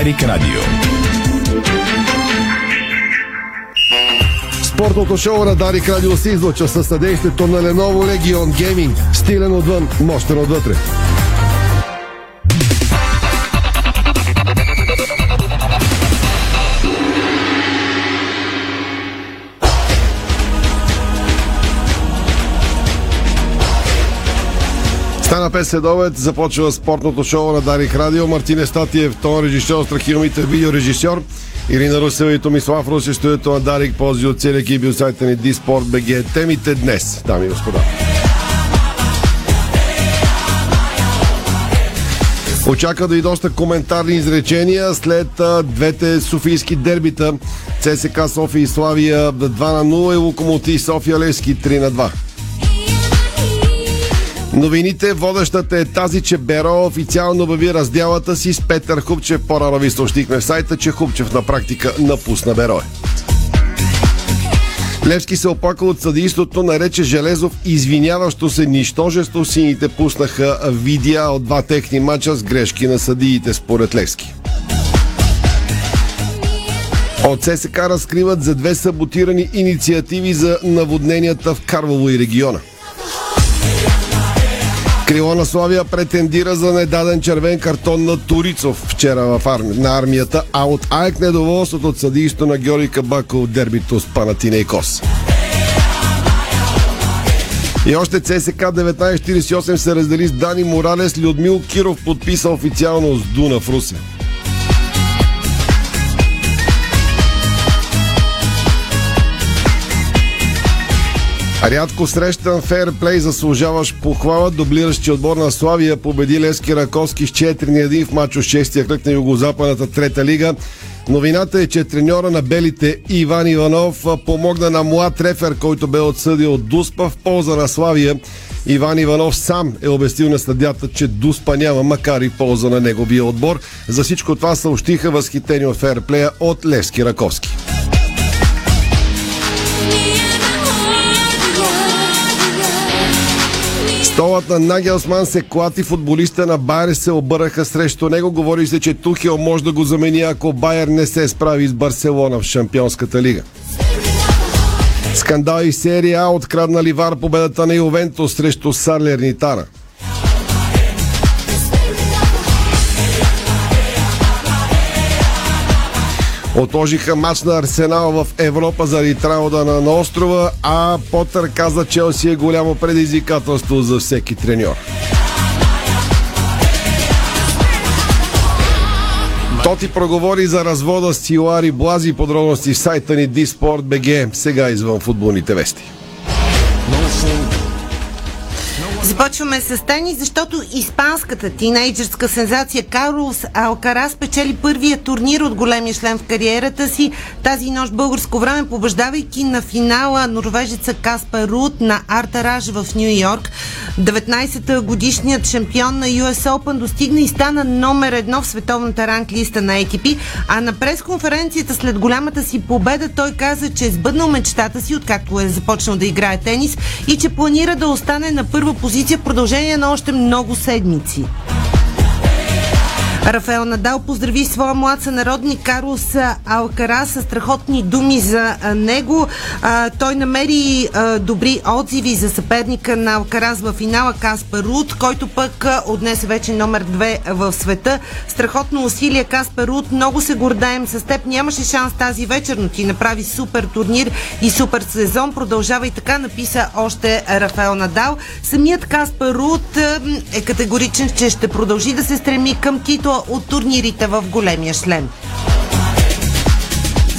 Дарик Радио. Спортното шоу на Дарик Радио се излъчва със съдействието на Lenovo Legion Gaming. Стилен отвън, мощен отвътре. Стана 5 следовет, започва спортното шоу на Дарик Радио. Мартин Естатиев, тон режисьор, Страхил Митев, видеорежисьор. Ирина Русева и Томислав Руси, студиото на Дарик, пози от целия екип и сайта ни Диспорт БГ. Темите днес, дами и господа. Очаква да и доста коментарни изречения след а, двете софийски дербита. ЦСК София и Славия 2 на 0 и Локомотив София Левски 3 на 2. Новините водещата е тази, че Беро официално обяви разделата си с Петър Хупчев. По-рано ви съобщихме в сайта, че Хупчев на практика напусна Берое. Левски се опака от съдийството, нарече Железов извиняващо се нищожество. Сините пуснаха видеа от два техни мача с грешки на съдиите според Левски. От ССК разкриват за две саботирани инициативи за наводненията в Карвало и региона. Крило на Славия претендира за недаден червен картон на Турицов вчера в арми... на армията, а от АЕК недоволството от съдийство на Георги Кабаков дербито с Панатинейкос. И още ЦСК 1948 се раздели с Дани Моралес. Людмил Киров подписа официално с Дуна в Русе. Рядко срещан фейрплей заслужаваш похвала. Дублиращи отбор на Славия победи Лески Раковски с 4 на 1 в матч от 6-я кръг на Югозападната трета лига. Новината е, че треньора на белите Иван Иванов помогна на млад рефер, който бе отсъдил от Дуспа в полза на Славия. Иван Иванов сам е обяснил на съдята, че Дуспа няма, макар и полза на неговия отбор. За всичко това съобщиха възхитени от фейрплея от Левски Раковски. Столът на Нагелсман се клати, футболиста на Байер се обърнаха срещу него. Говори се, че Тухел може да го замени, ако Байер не се справи с Барселона в Шампионската лига. Скандал и серия А открадна Ливар победата на Ювентус срещу Сарлернитара. Отложиха матч на Арсенал в Европа заради травода на, на острова, а Потър каза, Челси е голямо предизвикателство за всеки треньор. Тоти проговори за развода с Силари Блази. Подробности в сайта ни БГ. Сега извън футболните вести. Започваме с тенис, защото испанската тинейджърска сензация Карлос Алкарас печели първия турнир от големия член в кариерата си. Тази нощ българско време, побеждавайки на финала норвежеца Каспар Рут на Артараж в Нью Йорк. 19-та годишният шампион на US Open достигна и стана номер едно в световната ранглиста на ATP, а на пресконференцията след голямата си победа той каза, че е сбъднал мечтата си, откакто е започнал да играе тенис и че планира да остане на първа позиция в продължение на още много седмици. Рафаел Надал поздрави своя млад сънародник Карлос Алкара с страхотни думи за него. Той намери добри отзиви за съперника на Алкарас в финала Каспар Рут, който пък отнесе вече номер 2 в света. Страхотно усилие Каспар Рут. Много се гордаем с теб. Нямаше шанс тази вечер, но ти направи супер турнир и супер сезон. Продължава и така написа още Рафаел Надал. Самият Каспар Рут е категоричен, че ще продължи да се стреми към титул от турнирите в големия шлем.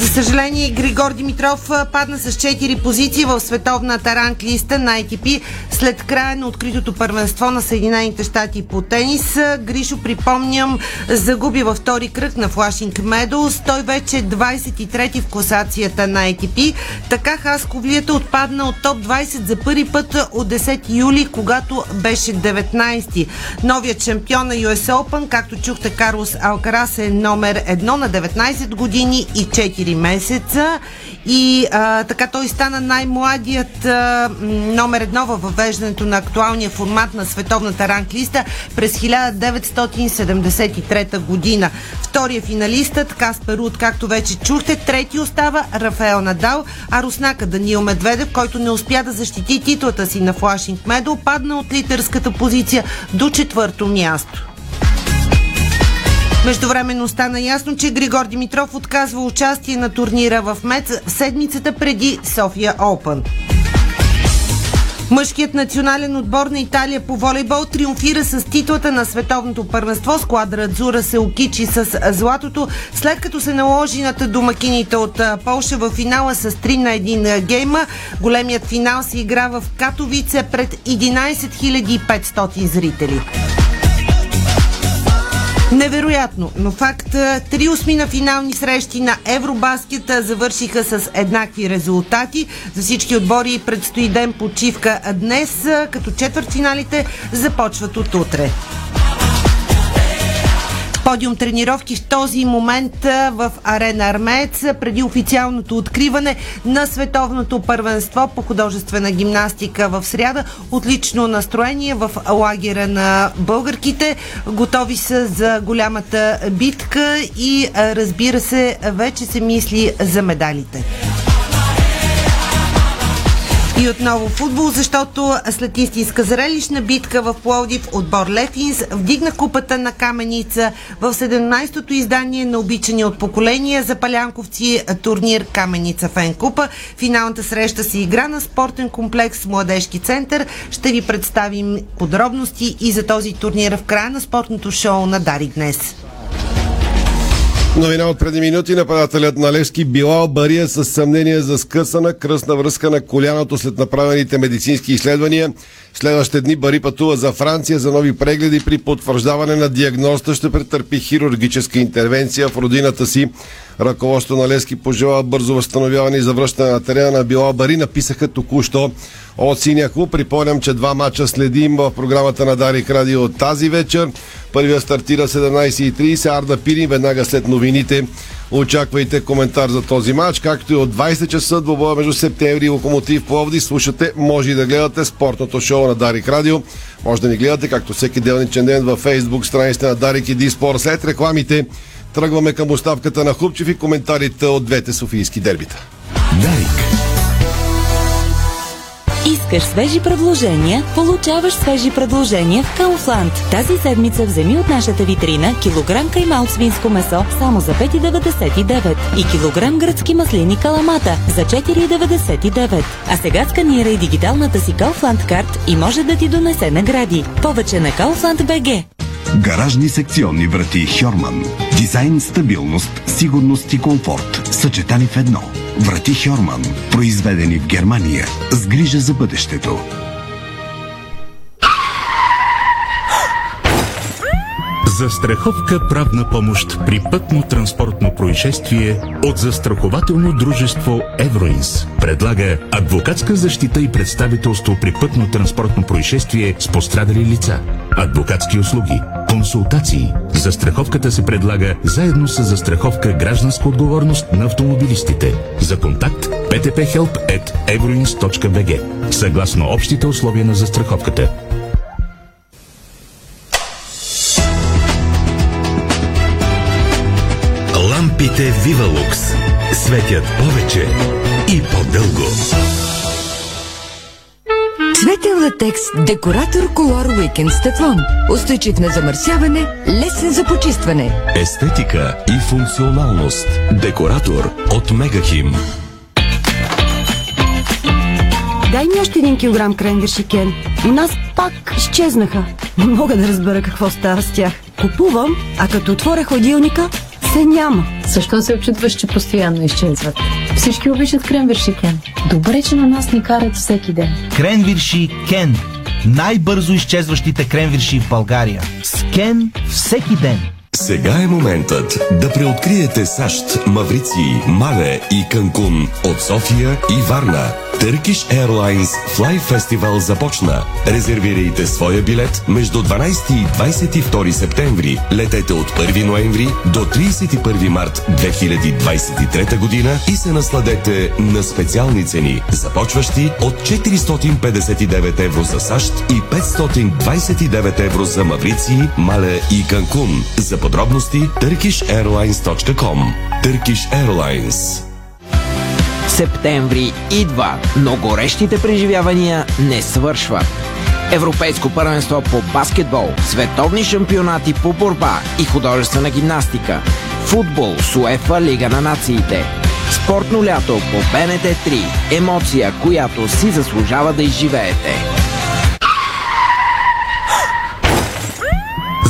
За съжаление, Григор Димитров падна с 4 позиции в световната ранглиста на ATP след края на откритото първенство на Съединените щати по тенис. Гришо, припомням, загуби във втори кръг на Флашинг Медоус. Той вече е 23-ти в класацията на ATP. Така Хасковлията отпадна от топ 20 за първи път от 10 юли, когато беше 19-ти. Новият шампион на US Open, както чухте, Карлос Алкарас е номер 1 на 19 години и 4 4 месеца и а, така той стана най-младият а, номер едно във въвеждането на актуалния формат на световната ранглиста през 1973 година. Втория финалистът Каспер Руд, както вече чухте, трети остава Рафаел Надал, а руснака Даниил Медведев, който не успя да защити титлата си на Флашинг Медал, падна от литърската позиция до четвърто място. Междувременно стана ясно, че Григор Димитров отказва участие на турнира в МЕЦ седмицата преди София Опен. Мъжкият национален отбор на Италия по волейбол триумфира с титлата на световното първенство. Складра Дзура се окичи с златото, след като се наложи над домакините от Полша в финала с 3 на 1 гейма. Големият финал се игра в Катовице пред 11 500 зрители. Невероятно, но факт три осми на финални срещи на Евробаскета завършиха с еднакви резултати. За всички отбори предстои ден почивка днес, като четвъртфиналите започват от утре подиум тренировки в този момент в Арена Армеец преди официалното откриване на световното първенство по художествена гимнастика в сряда. Отлично настроение в лагера на българките. Готови са за голямата битка и разбира се, вече се мисли за медалите. И отново футбол, защото след истинска зрелищна битка в Пловдив отбор Лефинс вдигна купата на Каменица в 17-то издание на обичания от поколения за палянковци турнир Каменица Фен Купа. Финалната среща се игра на спортен комплекс Младежки център. Ще ви представим подробности и за този турнир в края на спортното шоу на Дари днес. Новина от преди минути. Нападателят на Левски Билал Бария с съмнение за скъсана кръсна връзка на коляното след направените медицински изследвания. Следващите дни Бари пътува за Франция за нови прегледи. При потвърждаване на диагнозата ще претърпи хирургическа интервенция в родината си. Ръководство на Лески пожела бързо възстановяване и завръщане на терена на Билал Бари. Написаха току-що от синия клуб. Припомням, че два мача следим в програмата на Дарик Радио тази вечер. Първия стартира 17.30. Арда Пирин веднага след новините. Очаквайте коментар за този матч, както и от 20 часа двобоя между септември и Локомотив Пловди. Слушате, може и да гледате спортното шоу на Дарик Радио. Може да ни гледате, както всеки делничен ден във Facebook страницата на Дарик и Диспор. След рекламите тръгваме към оставката на Хубчев и коментарите от двете софийски дербита. Дарик. Искаш свежи предложения? Получаваш свежи предложения в Кауфланд. Тази седмица вземи от нашата витрина килограм каймал свинско месо само за 5,99 и килограм гръцки маслини каламата за 4,99. А сега сканирай дигиталната си Кауфланд карт и може да ти донесе награди. Повече на Kaufland BG. Гаражни секционни врати Хьорман. Дизайн, стабилност, сигурност и комфорт. Съчетани в едно. Врати Хьорман. Произведени в Германия. С грижа за бъдещето. Застраховка правна помощ при пътно-транспортно происшествие от застрахователно дружество Евроинс. Предлага адвокатска защита и представителство при пътно-транспортно происшествие с пострадали лица. Адвокатски услуги, консултации. Застраховката се предлага заедно с застраховка гражданска отговорност на автомобилистите. За контакт ptphelp.euroins.bg Съгласно общите условия на застраховката. Лампите Вивалукс светят повече и по-дълго. Светен латекс Декоратор Колор Уикенд с тефлон. Устойчив на замърсяване, лесен за почистване. Естетика и функционалност. Декоратор от Мегахим. Дай ми още един килограм кренвирши, Кен. У нас пак изчезнаха. Не мога да разбера какво става с тях. Купувам, а като отворя ходилника, се няма. Защо се очутваш, че постоянно изчезват? Всички обичат кренвирши Кен. Добре, че на нас ни карат всеки ден. Кренвирши Кен. Най-бързо изчезващите кренвирши в България. С Кен всеки ден. Сега е моментът да преоткриете САЩ, Маврици, Мале и Канкун от София и Варна. Turkish Airlines Fly Festival започна. Резервирайте своя билет между 12 и 22 септември. Летете от 1 ноември до 31 март 2023 година и се насладете на специални цени, започващи от 459 евро за САЩ и 529 евро за Маврици, Мале и Канкун. За подробности turkishairlines.com Turkish Airlines. Септември идва, но горещите преживявания не свършват. Европейско първенство по баскетбол, световни шампионати по борба и художествена гимнастика, футбол с УЕФА Лига на нациите, спортно лято по БНТ 3, емоция, която си заслужава да изживеете.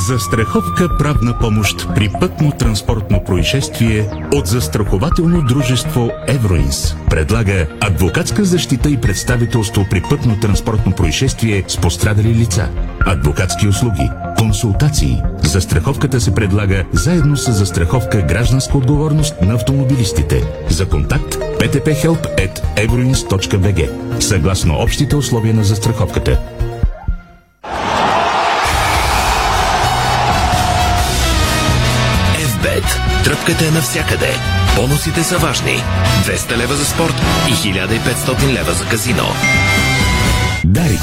Застраховка правна помощ при пътно-транспортно происшествие от застрахователно дружество Евроинс. Предлага адвокатска защита и представителство при пътно-транспортно происшествие с пострадали лица. Адвокатски услуги, консултации. Застраховката се предлага заедно с застраховка гражданска отговорност на автомобилистите. За контакт ptphelp.euroins.bg Съгласно общите условия на застраховката. Тръпката е навсякъде. Бонусите са важни. 200 лева за спорт и 1500 лева за казино. Дарик.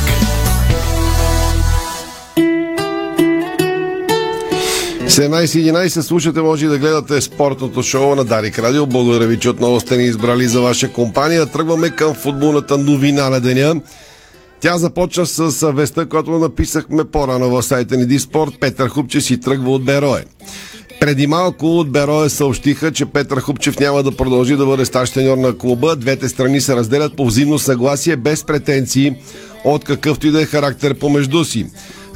В 17.11 слушате, може и да гледате спортното шоу на Дарик Радио. Благодаря ви, че отново сте ни избрали за ваша компания. Тръгваме към футболната новина на деня. Тя започва с веста, която написахме по-рано в сайта ни Диспорт. Петър Хупче си тръгва от Берое. Преди малко от Берое съобщиха, че Петър Хупчев няма да продължи да бъде старш треньор на клуба. Двете страни се разделят по взаимно съгласие, без претенции от какъвто и да е характер помежду си.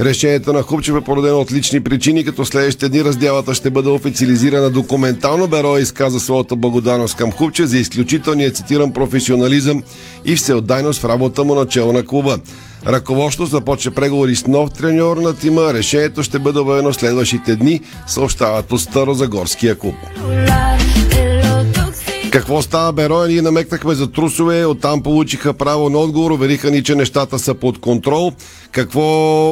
Решението на Хупчев е породено от лични причини, като следващите дни разделата ще бъде официализирана документално. Беро изказа своята благодарност към Хупчев за изключителния цитиран професионализъм и всеотдайност в работа му начало на клуба. Ръководство започва преговори с нов треньор на тима. Решението ще бъде обявено следващите дни, съобщават от Старозагорския клуб. Какво става Бероя? Ние намекнахме за трусове, оттам получиха право на отговор, увериха ни, че нещата са под контрол. Какво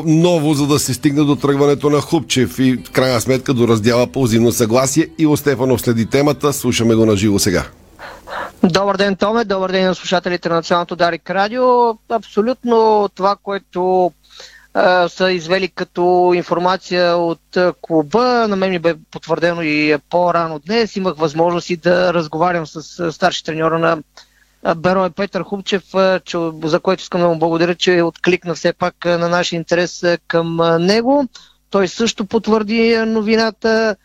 ново, за да се стигне до тръгването на Хубчев и в крайна сметка до раздяла по взаимно съгласие? Иво Стефанов следи темата, слушаме го на живо сега. Добър ден, Томе. Добър ден на слушателите на Националното Дарик Радио. Абсолютно това, което са извели като информация от клуба, на мен ми бе потвърдено и по-рано днес. Имах възможност и да разговарям с старши треньора на Беро е Петър Хубчев, че, за което искам да му благодаря, че откликна все пак на нашия интерес към него. Той също потвърди новината.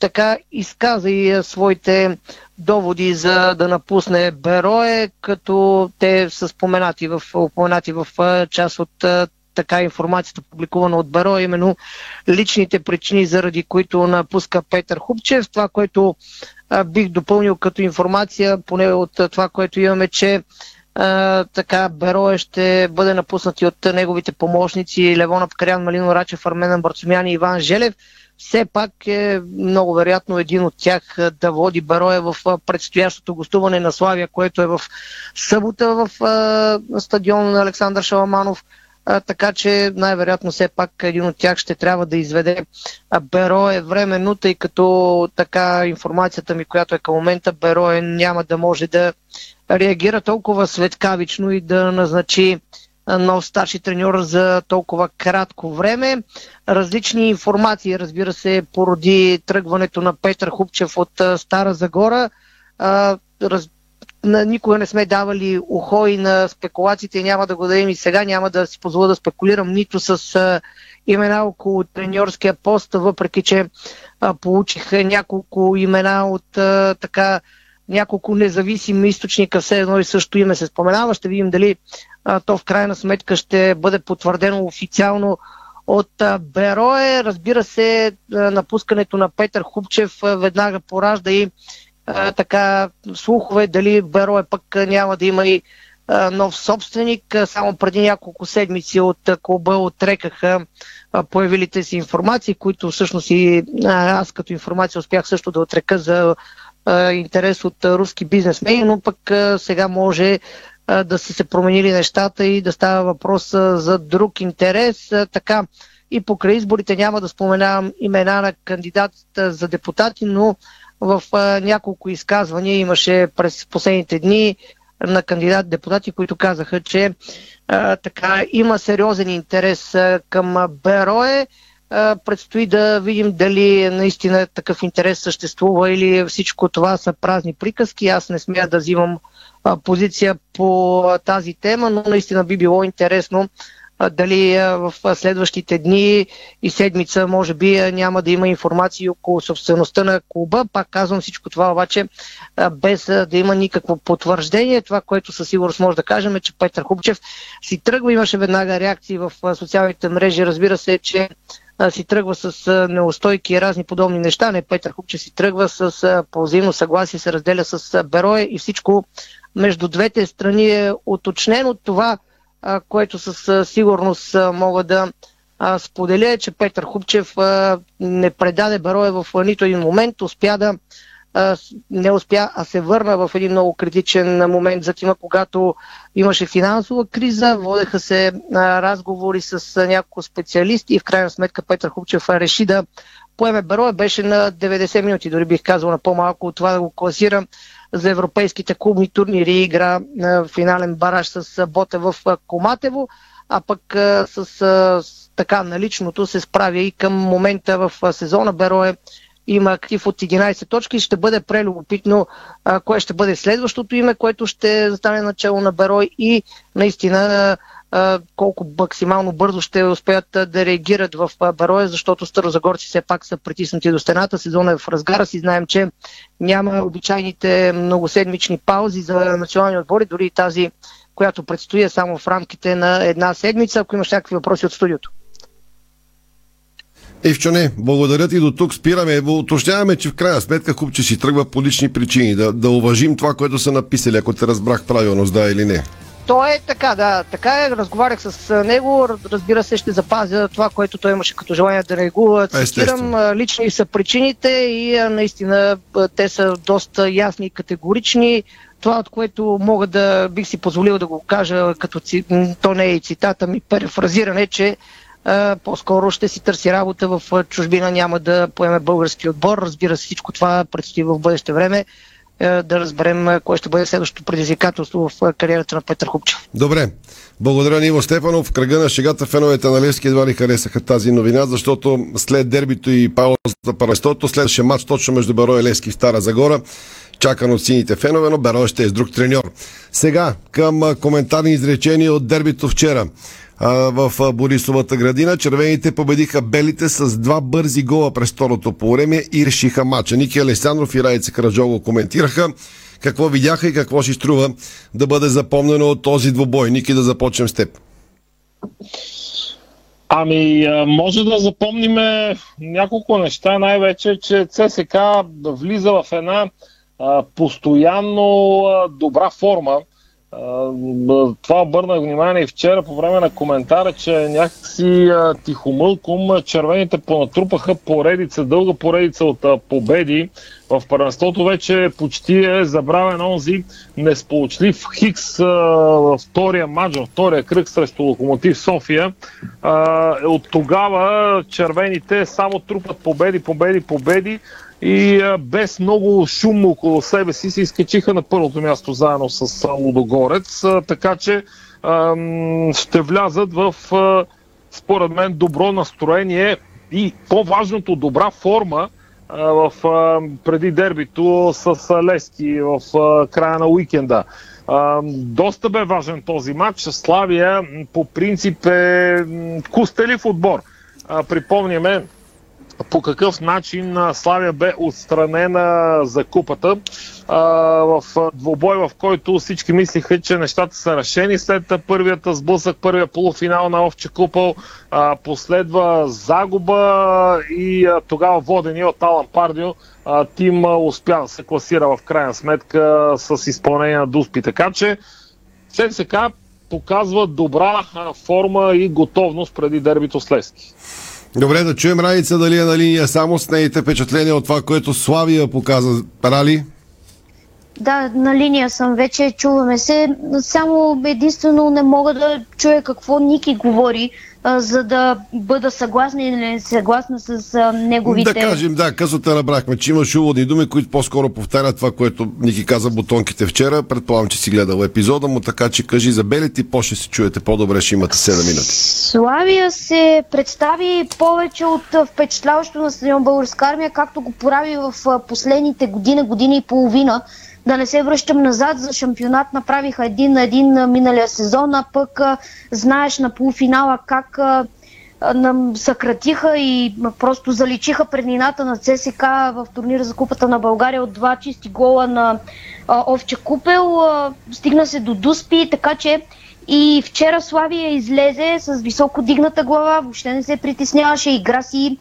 Така изказа и своите доводи за да напусне Берое, като те са споменати в, упоменати в част от така информацията публикувана от Беро, именно личните причини, заради които напуска Петър Хубчев. Това, което бих допълнил като информация, поне от това, което имаме, че а, така Берое ще бъде напуснати от неговите помощници Левона Пкарян, Малино Рачев, Арменен Барцумян и Иван Желев все пак е много вероятно един от тях да води Бароя в предстоящото гостуване на Славия, което е в събота в стадион на Александър Шаламанов. Така че най-вероятно все пак един от тях ще трябва да изведе Беро е временно, тъй като така информацията ми, която е към момента, Беро няма да може да реагира толкова светкавично и да назначи нов старши треньор за толкова кратко време. Различни информации, разбира се, породи тръгването на Петър Хупчев от Стара Загора. Раз... Никога не сме давали ухо и на спекулациите няма да го дадем и сега. Няма да си позволя да спекулирам нито с имена около треньорския пост, въпреки че получих няколко имена от така няколко независими източника, все едно и също име се споменава. Ще видим дали а, то в крайна сметка ще бъде потвърдено официално от а, Берое. Разбира се, а, напускането на Петър Хубчев а, веднага поражда и а, така слухове дали Берое пък няма да има и нов собственик. Само преди няколко седмици от клуба отрекаха появилите си информации, които всъщност и аз като информация успях също да отрека за интерес от руски бизнесмени, но пък сега може да са се променили нещата и да става въпрос за друг интерес. Така и покрай изборите няма да споменавам имена на кандидатите за депутати, но в няколко изказвания имаше през последните дни на кандидат-депутати, които казаха, че а, така има сериозен интерес а, към Берое. Предстои да видим дали наистина такъв интерес съществува или всичко това са празни приказки. Аз не смея да взимам позиция по тази тема, но наистина би било интересно дали в следващите дни и седмица може би няма да има информации около собствеността на клуба. Пак казвам всичко това обаче без да има никакво потвърждение. Това, което със сигурност може да кажем е, че Петър Хубчев си тръгва. Имаше веднага реакции в социалните мрежи. Разбира се, че си тръгва с неустойки и разни подобни неща. Не, Петър Хубчев си тръгва с взаимно съгласие, се разделя с Берое и всичко между двете страни е уточнено. Това което със сигурност мога да споделя е, че Петър Хубчев не предаде Бароя в нито един момент, успя да не успя, а се върна в един много критичен момент за тима, когато имаше финансова криза, водеха се разговори с няколко специалисти и в крайна сметка Петър Хубчев реши да поеме Бароя. Беше на 90 минути, дори бих казал на по-малко от това да го класира за европейските клубни турнири игра на финален бараж с Боте в Коматево, а пък с, с така наличното се справя и към момента в сезона. Берое има актив от 11 точки. Ще бъде прелюбопитно кое ще бъде следващото име, което ще застане начало на Берой и наистина колко максимално бързо ще успеят да реагират в Бароя, защото старозагорци все пак са притиснати до стената. Сезона е в разгара си. Знаем, че няма обичайните многоседмични паузи за национални отбори, дори и тази, която предстои е само в рамките на една седмица. Ако имаш някакви въпроси от студиото. Евчоне, благодаря ти до тук. Спираме. Уточняваме, че в крайна сметка Купче си тръгва по лични причини. Да, да уважим това, което са написали, ако те разбрах правилно, да или не. То е така, да. Така е. Разговарях с него. Разбира се, ще запазя това, което той имаше като желание да не го цитирам. Лични са причините и наистина те са доста ясни и категорични. Това, от което мога да бих си позволил да го кажа, като ци... то не е и цитата ми, перефразиране, че по-скоро ще си търси работа в чужбина, няма да поеме български отбор. Разбира се, всичко това предстои в бъдеще време. Да разберем кое ще бъде следващото предизвикателство в кариерата на Петър Хупчев. Добре. Благодаря Ниво Стефанов. В кръга на шегата феновете на Левски едва ли харесаха тази новина, защото след дербито и паузата първенството следваше матч точно между Баро и Левски в Стара Загора чакан от сините фенове, но Беро ще е с друг треньор. Сега към коментарни изречения от дербито вчера в Борисовата градина. Червените победиха белите с два бързи гола през второто по време и решиха матча. Ники Алесандров и Райца Караджого коментираха какво видяха и какво ще струва да бъде запомнено от този двубой. Ники, да започнем с теб. Ами, може да запомним няколко неща, най-вече, че ЦСК влиза в една постоянно добра форма това обърнах внимание и вчера по време на коментара, че някакси тихомълком червените понатрупаха поредица, дълга поредица от победи. В първенството вече почти е забравен онзи несполучлив Хикс във втория матч, втория кръг срещу Локомотив София. От тогава червените само трупат победи, победи, победи и без много шум около себе си се изкачиха на първото място заедно с Лудогорец, така че ще влязат в според мен добро настроение и по-важното добра форма в, преди дербито с Лески в края на уикенда. Доста бе важен този матч. Славия по принцип е кустелив отбор. Припомняме, по какъв начин Славия бе отстранена за купата в двобой, в който всички мислиха, че нещата са решени след първият сблъсък, първия полуфинал на Овче купол. Последва загуба и тогава водени от Алан Пардио Тим успя да се класира в крайна сметка с изпълнение на Дуспи. Така че ЦСК показва добра форма и готовност преди дербито с Лески. Добре, да чуем Раница дали е на линия само с нейните впечатления от това, което Славия показа. Рали? Да, на линия съм вече, чуваме се. Само единствено не мога да чуя какво Ники говори, а, за да бъда съгласна или не съгласна с а, неговите... Да кажем, да, късно те набрахме, че имаш уводни думи, които по-скоро повтарят това, което Ники каза бутонките вчера. Предполагам, че си гледал епизода му, така че кажи за белите и по-ще се чуете по-добре, ще имате 7 минути. Славия се представи повече от впечатляващо на Българска армия, както го прави в последните година, година и половина. Да не се връщам назад, за шампионат направиха един на един миналия сезон, а пък знаеш на полуфинала как нам съкратиха и просто заличиха преднината на ЦСК в турнира за Купата на България от два чисти гола на а, Овче Купел. Стигна се до Дуспи, така че и вчера Славия излезе с високо дигната глава, въобще не се притесняваше, игра си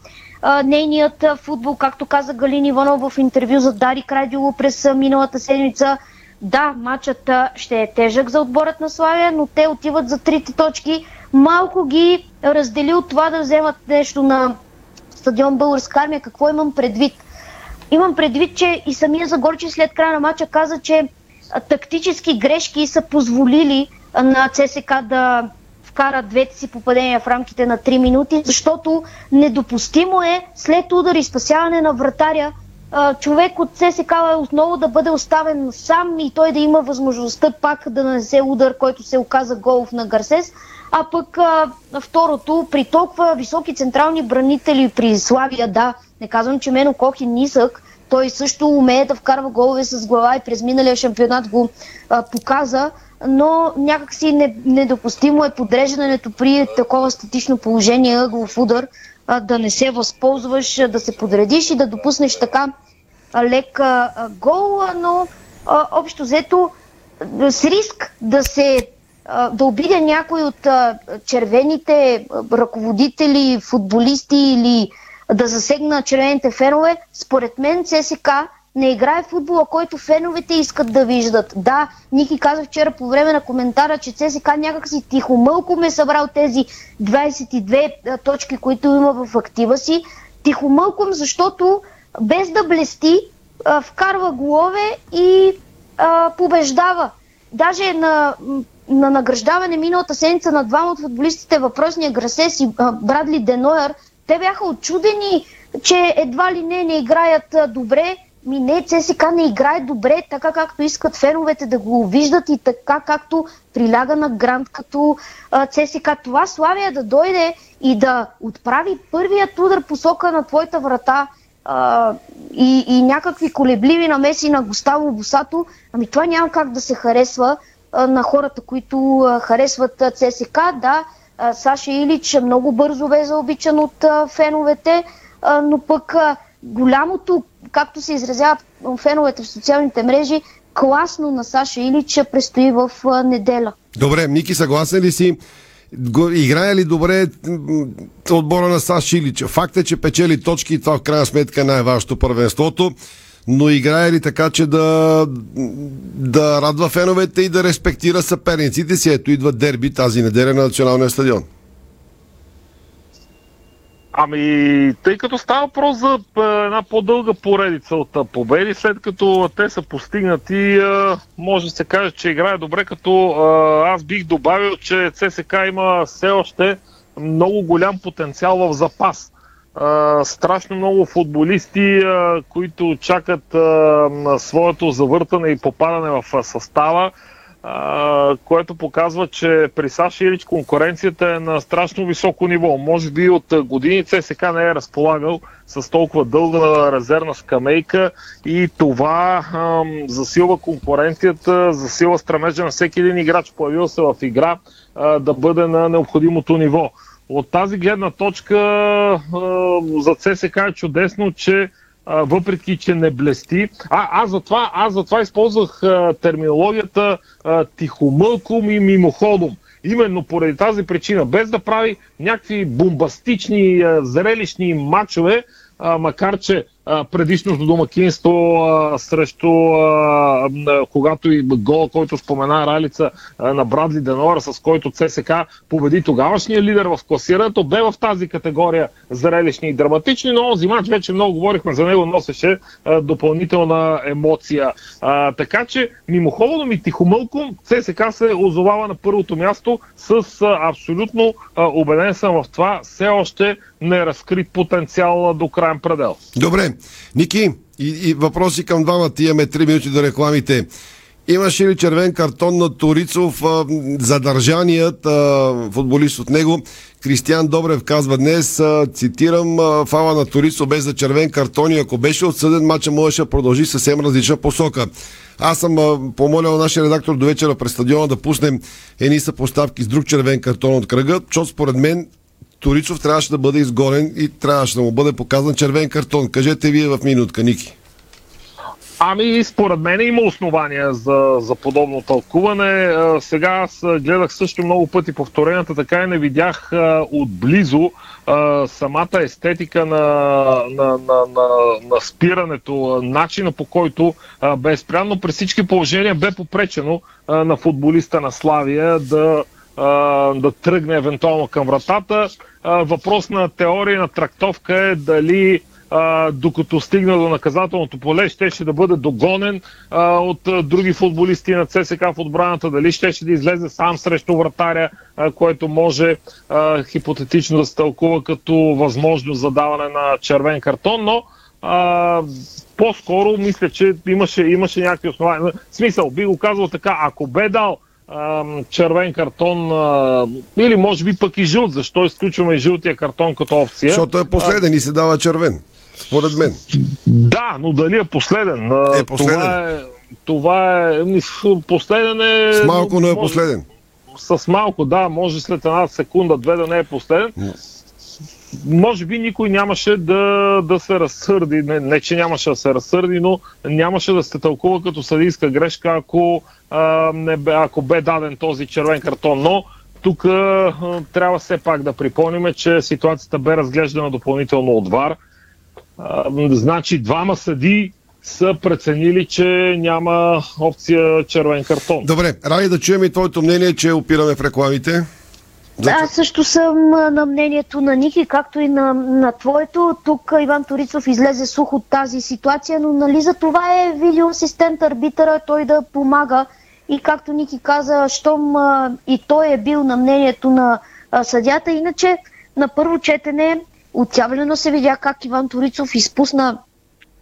нейният футбол, както каза Галин Иванов в интервю за Дари Крадило през миналата седмица. Да, матчът ще е тежък за отборът на Славия, но те отиват за трите точки. Малко ги раздели от това да вземат нещо на стадион Българска армия. Какво имам предвид? Имам предвид, че и самия Загорчи след края на матча каза, че тактически грешки са позволили на ЦСК да вкара двете си попадения в рамките на 3 минути, защото недопустимо е след удар и спасяване на вратаря човек от ЦСК отново да бъде оставен сам и той да има възможността пак да нанесе удар, който се оказа голов на Гарсес. А пък второто, при толкова високи централни бранители при Славия, да, не казвам, че Мено Кох е нисък, той също умее да вкарва голове с глава и през миналия шампионат го а, показа, но някакси не, недопустимо е подреждането при такова статично положение, ъглов удар, а, да не се възползваш, да се подредиш и да допуснеш така лек а, гол, но а, общо взето с риск да се да обидя някой от червените ръководители, футболисти или да засегна червените фенове, според мен ЦСК не играе футбола, който феновете искат да виждат. Да, Ники каза вчера по време на коментара, че ЦСК някакси тихомълком е събрал тези 22 а, точки, които има в актива си. Тихомълком, защото без да блести, вкарва голове и а, побеждава. Даже на, на награждаване миналата седмица на двама от футболистите, въпросния Грасес и а, Брадли Денойер, те бяха очудени, че едва ли не не играят а, добре. Ми не, ЦСК не играе добре, така както искат феновете да го виждат и така както приляга на грант като а, ЦСК. Това Славия да дойде и да отправи първият удар посока на твоята врата а, и, и някакви колебливи намеси на Густаво Босато, ами това няма как да се харесва а, на хората, които а, харесват а, ЦСК. Да, а, Саша Илич много бързо бе заобичан от а, феновете, а, но пък а, голямото, както се изразяват феновете в социалните мрежи, класно на Саша Илич предстои в неделя. Добре, Ники, съгласен ли си? Играе ли добре отбора на САЩ Илич? Факт е, че печели точки и това в крайна сметка е най-важното първенството, но играе ли така, че да, да радва феновете и да респектира съперниците си? Ето идва дерби тази неделя на националния стадион. Ами, тъй като става въпрос за а, една по-дълга поредица от а, победи, след като те са постигнати, а, може да се каже, че играе добре, като аз бих добавил, че ЦСК има все още много голям потенциал в запас. Страшно много футболисти, които чакат своето завъртане и попадане в състава което показва, че при Саши Илич конкуренцията е на страшно високо ниво. Може би от години ЦСК не е разполагал с толкова дълга резервна скамейка и това ам, засилва конкуренцията, засилва стремежа на всеки един играч, появил се в игра, а, да бъде на необходимото ниво. От тази гледна точка а, за ЦСК е чудесно, че въпреки че не блести. А, аз затова, аз затова използвах а, терминологията а, тихомълком и мимоходом. Именно поради тази причина, без да прави някакви бомбастични, а, зрелищни матчове, а, макар че предишното домакинство срещу когато и гол, който спомена Ралица на Брадли Денора, с който ЦСК победи тогавашния лидер в класирането, бе в тази категория зрелищни и драматични, но този матч вече много говорихме за него, носеше допълнителна емоция. Така че мимоходом и тихомълком ЦСК се озовава на първото място с абсолютно а, убеден съм в това, все още не разкрит потенциал до крайен предел. Добре. Ники, и, и въпроси към двамата. Имаме 3 минути до рекламите. Имаше ли червен картон на Торицов, задържаният футболист от него? Кристиан Добрев казва днес, цитирам, фала на Торицов без за червен картон и ако беше отсъден, матча можеше да продължи съвсем различна посока. Аз съм помолял нашия редактор до вечера през стадиона да пуснем едни съпоставки с друг червен картон от кръга, защото според мен Торицов трябваше да бъде изгонен и трябваше да му бъде показан червен картон. Кажете вие в минутка, Ники. Ами, според мен има основания за, за подобно тълкуване. Сега аз гледах също много пъти повторенията, така и не видях а, отблизо а, самата естетика на, на, на, на, на спирането, начина по който а, бе спряно. При всички положения бе попречено а, на футболиста на Славия да, да тръгне евентуално към вратата. Въпрос на теория на трактовка е дали докато стигна до наказателното поле, щеше да бъде догонен от други футболисти на ЦСК в отбраната, дали щеше да излезе сам срещу вратаря, а, което може хипотетично да се тълкува като възможност за даване на червен картон, но а, по-скоро мисля, че имаше, имаше някакви основания. В смисъл, би го казал така, ако бе дал червен картон или може би пък и жълт. Защо изключваме и жълтия картон като опция? Защото е последен а, и се дава червен. Според мен. Да, но дали е последен? Е последен. Това е, това е последен е... С малко, но е последен. С малко, да, може след една секунда, две да не е последен. Но може би никой нямаше да, да се разсърди, не, не че нямаше да се разсърди, но нямаше да се тълкува като съдийска грешка, ако, а, не бе, ако бе даден този червен картон. Но тук а, трябва все пак да припомним, че ситуацията бе разглеждана допълнително от ВАР. Значи двама съди са преценили, че няма опция червен картон. Добре, Рай да чуем и твоето мнение, че опираме в рекламите. Да, аз също съм на мнението на Ники, както и на, на твоето. Тук Иван Торицов излезе сух от тази ситуация, но нали за това е видеоасистент арбитъра, той да помага. И както Ники каза, щом а, и той е бил на мнението на а, съдята, иначе на първо четене отявлено се видя как Иван Торицов изпусна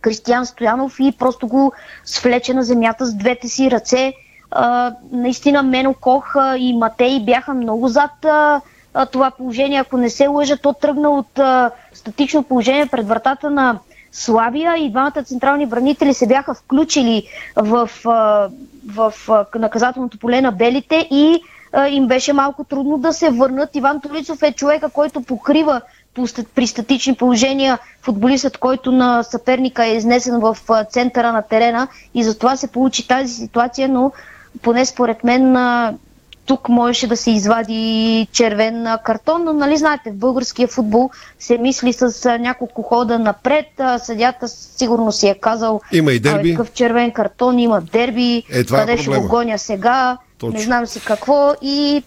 Кристиян Стоянов и просто го свлече на земята с двете си ръце а, наистина Мено Кох и Матей бяха много зад това положение. Ако не се лъжа, то тръгна от статично положение пред вратата на Славия и двамата централни бранители се бяха включили в, а, в наказателното поле на белите и им беше малко трудно да се върнат. Иван Толицов е човека, който покрива при статични положения футболистът, който на съперника е изнесен в центъра на терена и затова се получи тази ситуация, но поне според мен тук можеше да се извади червен картон, но нали знаете, в българския футбол се мисли с няколко хода напред. Съдята сигурно си е казал има и дерби. такъв червен картон, има дерби, е, е къде е ще го гоня сега, Точно. не знам си какво и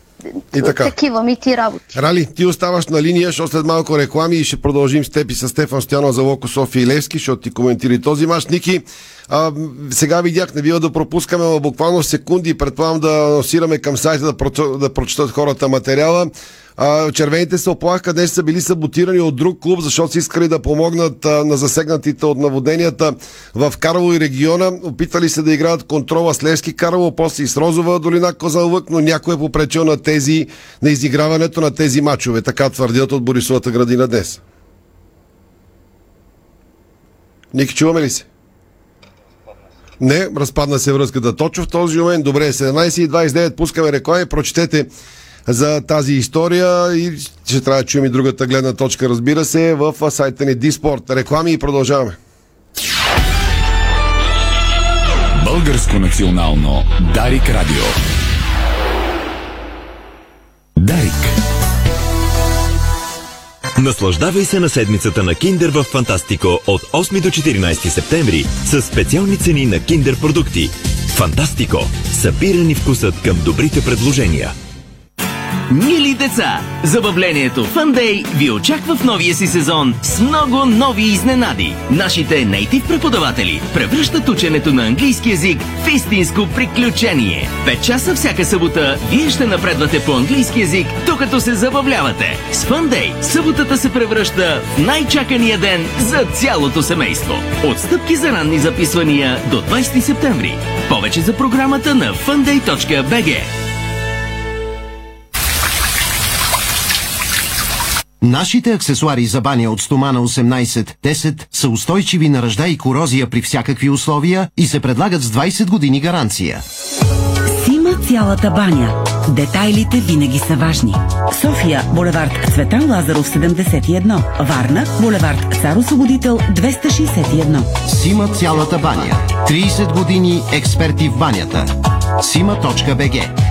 и така. Такива ми ти работи. Рали, ти оставаш на линия, защото след малко реклами и ще продължим с теб и с Стефан Стоянов за Локо София и Левски, защото ти коментири този мач. Ники, а, сега видях, не бива да пропускаме буквално секунди, предполагам да анонсираме към сайта да, про, да прочитат хората материала. Червените се оплаха, днес са били саботирани от друг клуб, защото са искали да помогнат а, на засегнатите от наводненията в Карло и региона. Опитали се да играят контрола с Левски Карло, после и с Розова долина Козалък, но някой е попречил на тези, на изиграването на тези матчове. Така твърдят от Борисовата градина днес. Ники, чуваме ли се? Не, разпадна се връзката точно в този момент. Добре, 17.29, пускаме реклами, прочетете за тази история и ще трябва да чуем и другата гледна точка, разбира се, в сайта ни Диспорт. Реклами и продължаваме. Българско национално Дарик Радио. Дарик. Наслаждавай се на седмицата на Киндер в Фантастико от 8 до 14 септември с специални цени на Киндер продукти. Фантастико. Събирани вкусът към добрите предложения. Мили деца, забавлението Fun ви очаква в новия си сезон с много нови изненади. Нашите нейтив преподаватели превръщат ученето на английски язик в истинско приключение. Пет часа всяка събота вие ще напредвате по английски язик, докато се забавлявате. С Fun съботата се превръща в най-чакания ден за цялото семейство. Отстъпки за ранни записвания до 20 септември. Повече за програмата на funday.bg. Нашите аксесуари за баня от стомана 18-10 са устойчиви на ръжда и корозия при всякакви условия и се предлагат с 20 години гаранция. Сима цялата баня. Детайлите винаги са важни. София, булевард Цветан Лазаров 71. Варна, булевард Цар Освободител 261. Сима цялата баня. 30 години експерти в банята. Сима.бг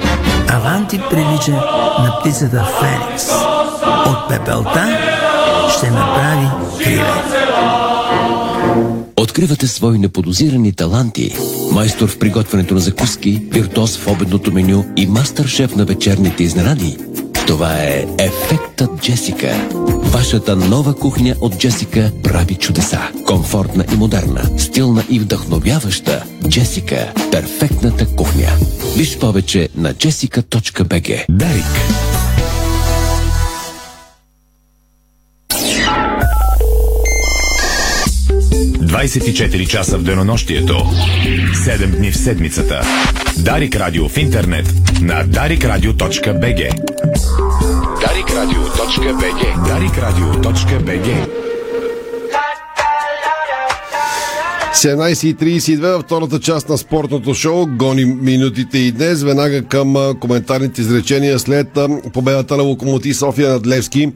Аванти прилича на птицата Феникс. От пепелта ще направи криле. Откривате свои неподозирани таланти. Майстор в приготвянето на закуски, виртуоз в обедното меню и мастър-шеф на вечерните изненади. Това е Ефектът Джесика. Вашата нова кухня от Джесика прави чудеса. Комфортна и модерна, стилна и вдъхновяваща. Джесика – перфектната кухня. Виж повече на jessica.bg. Дарик. ...24 часа в денонощието. 7 дни в седмицата. Дарик Радио в интернет на darikradio.bg darikradio.bg darikradio.bg 17.32 във втората част на спортното шоу. Гоним минутите и днес. Веднага към коментарните изречения след победата на Локомотив София над Левски.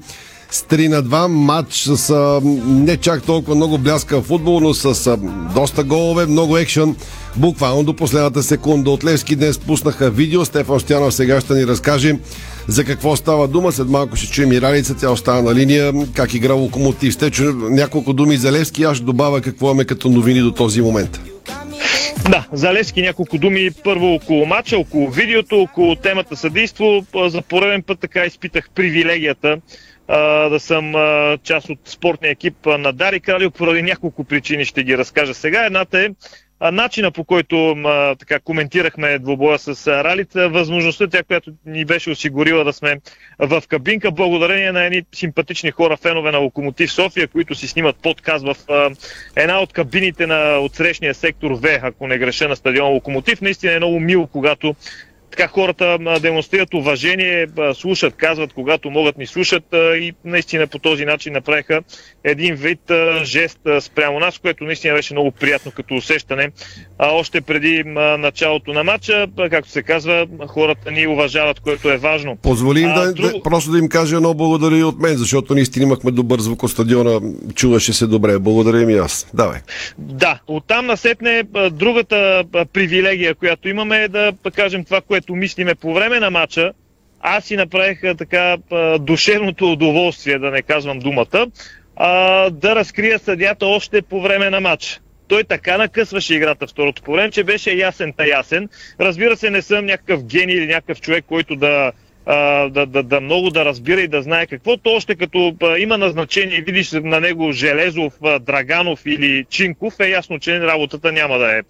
С 3 на 2 матч с не чак толкова много бляска в футбол, но с доста голове, много екшън. Буквално до последната секунда от Левски днес пуснаха видео. Стефан Стянов сега ще ни разкаже за какво става дума. След малко ще чуем и Ралица, тя остава на линия. Как игра Локомотив. Сте чу няколко думи за Левски. Аз ще добавя какво имаме като новини до този момент. Да, за Левски няколко думи. Първо около матча, около видеото, около темата съдейство. За пореден път така изпитах привилегията да съм част от спортния екип на Дари Кралио поради няколко причини ще ги разкажа сега. Едната е начина по който а, така коментирахме двобоя с Ралица, възможността тя, която ни беше осигурила да сме в кабинка, благодарение на едни симпатични хора, фенове на Локомотив София, които си снимат подкаст в а, една от кабините на отсрещния сектор В, ако не греша на стадион Локомотив. Наистина е много мило, когато така хората демонстрират уважение, слушат, казват, когато могат ни слушат и наистина по този начин направиха един вид жест спрямо нас, което наистина беше много приятно като усещане. А още преди началото на матча, както се казва, хората ни уважават, което е важно. Позволи им да, друг... да, просто да им кажа едно благодаря и от мен, защото наистина имахме добър звук от стадиона, чуваше се добре. Благодаря им и аз. Давай. Да, оттам насетне другата привилегия, която имаме е да кажем това, което което мислиме по време на матча, аз си направих така душевното удоволствие, да не казвам думата, а, да разкрия съдята още по време на матча. Той така накъсваше играта второто по време, че беше ясен та ясен. Разбира се, не съм някакъв гений или някакъв човек, който да а, да, да, да много да разбира и да знае какво. То още като а, има назначение видиш на него Железов, а, Драганов или Чинков, е ясно, че работата няма да е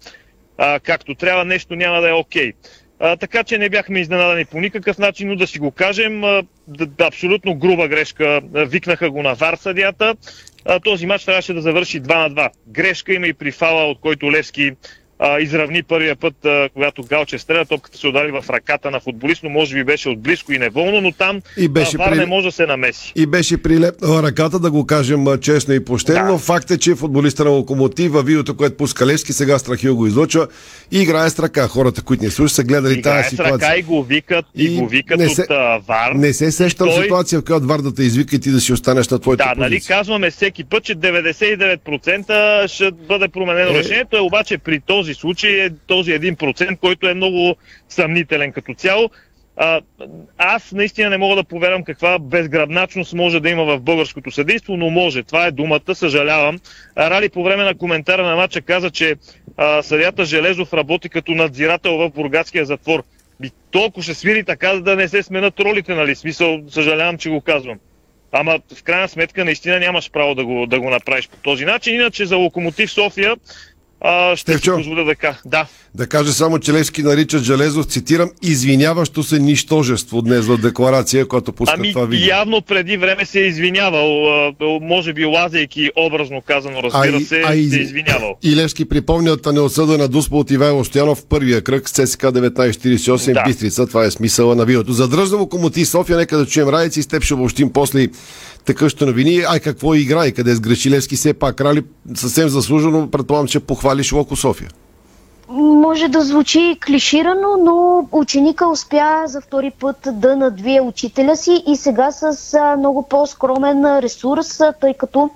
а, както трябва, нещо няма да е окей. Okay. Така че не бяхме изненадани по никакъв начин, но да си го кажем, а, да, абсолютно груба грешка. Викнаха го на вар съдята. А, този матч трябваше да завърши 2 на 2. Грешка има и при фала, от който Левски а, изравни първия път, а, когато Галче стреля, топката се удари в ръката на футболист, но може би беше от близко и неволно, но там и беше Вар при... не може да се намеси. И беше прилепнала ръката, да го кажем честно и почтено. Да. Факт е, че футболиста на Локомотив във видеото, което пуска Левски, сега Страхил го излъчва и играе с ръка. Хората, които не слушат, са гледали тази ситуация. с ръка и го викат, и, и го викат не се, от а, Вар. Не се сещам той... ситуация, в която Вар да те извика и ти да си останеш на твоята Да, позиция. нали казваме всеки път, че 99% ще бъде променено е... решението, е, обаче при този случай е този 1%, който е много съмнителен като цяло. А, аз наистина не мога да повярвам каква безграбначност може да има в българското съдейство, но може. Това е думата, съжалявам. Рали по време на коментара на матча каза, че а, съдята Железов работи като надзирател в бургатския затвор. Би толкова ще свири така, да не се сменят ролите, нали? Смисъл, съжалявам, че го казвам. Ама в крайна сметка наистина нямаш право да го, да го направиш по този начин. Иначе за Локомотив София а, ще Стевчо, си позволя да кажа. Да. Да кажа само, че Левски наричат Железов, цитирам, извиняващо се нищожество днес в декларация, която пуска ами, това видео. явно преди време се е извинявал, може би лазейки образно казано, разбира а, се, а, и, се е извинявал. И Левски припомнят неосъдена Дуспа от Ивайло Стоянов в първия кръг с ЦСК 1948 да. Бистрица. Това е смисъла на видеото. Задръжна Локомотив София, нека да чуем Райци и с теб ще обобщим после такъвщо новини. Ай какво игра и къде с Грешилевски все пак. Рали съвсем заслужено, предполагам, че похвалиш Локо София. Може да звучи клиширано, но ученика успя за втори път да надвие учителя си и сега с много по-скромен ресурс, тъй като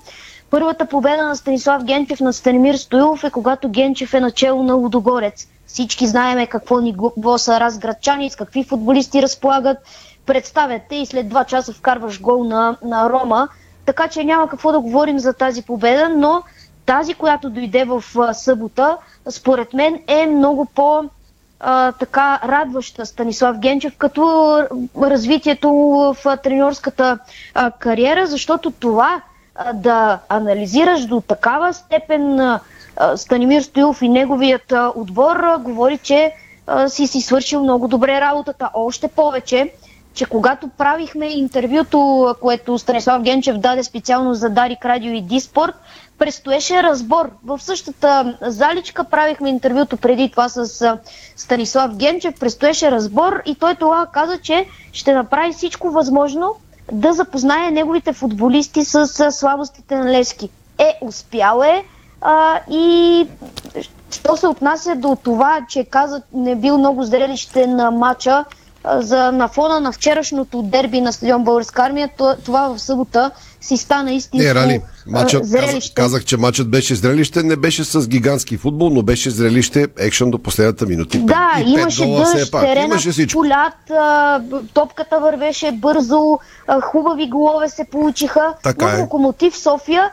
първата победа на Станислав Генчев на Станимир Стоилов е когато Генчев е начало на Лудогорец. Всички знаеме какво ниво са разградчани, с какви футболисти разполагат представяте и след два часа вкарваш гол на, на Рома. Така че няма какво да говорим за тази победа, но тази, която дойде в събота, според мен е много по- а, така радваща Станислав Генчев като развитието в а, кариера, защото това да анализираш до такава степен а, Станимир Стоилов и неговият а, отбор говори, че си си свършил много добре работата. Още повече, че когато правихме интервюто, което Станислав Генчев даде специално за Дарик Радио и Диспорт, предстоеше разбор. В същата заличка правихме интервюто преди това с Станислав Генчев, предстоеше разбор и той това каза, че ще направи всичко възможно да запознае неговите футболисти с слабостите на Лески. Е, успял е а, и що се отнася до това, че каза не бил много зрелищен на матча, за, на фона на вчерашното дерби на стадион Българска армия, това в събота си стана истинско не, Рали, матчът, зрелище. Казах, казах, че матчът беше зрелище, не беше с гигантски футбол, но беше зрелище екшен до последната минута. Да, и имаше дъжд, терена, имаше полят, топката вървеше бързо, хубави голове се получиха. Така но е. Локомотив София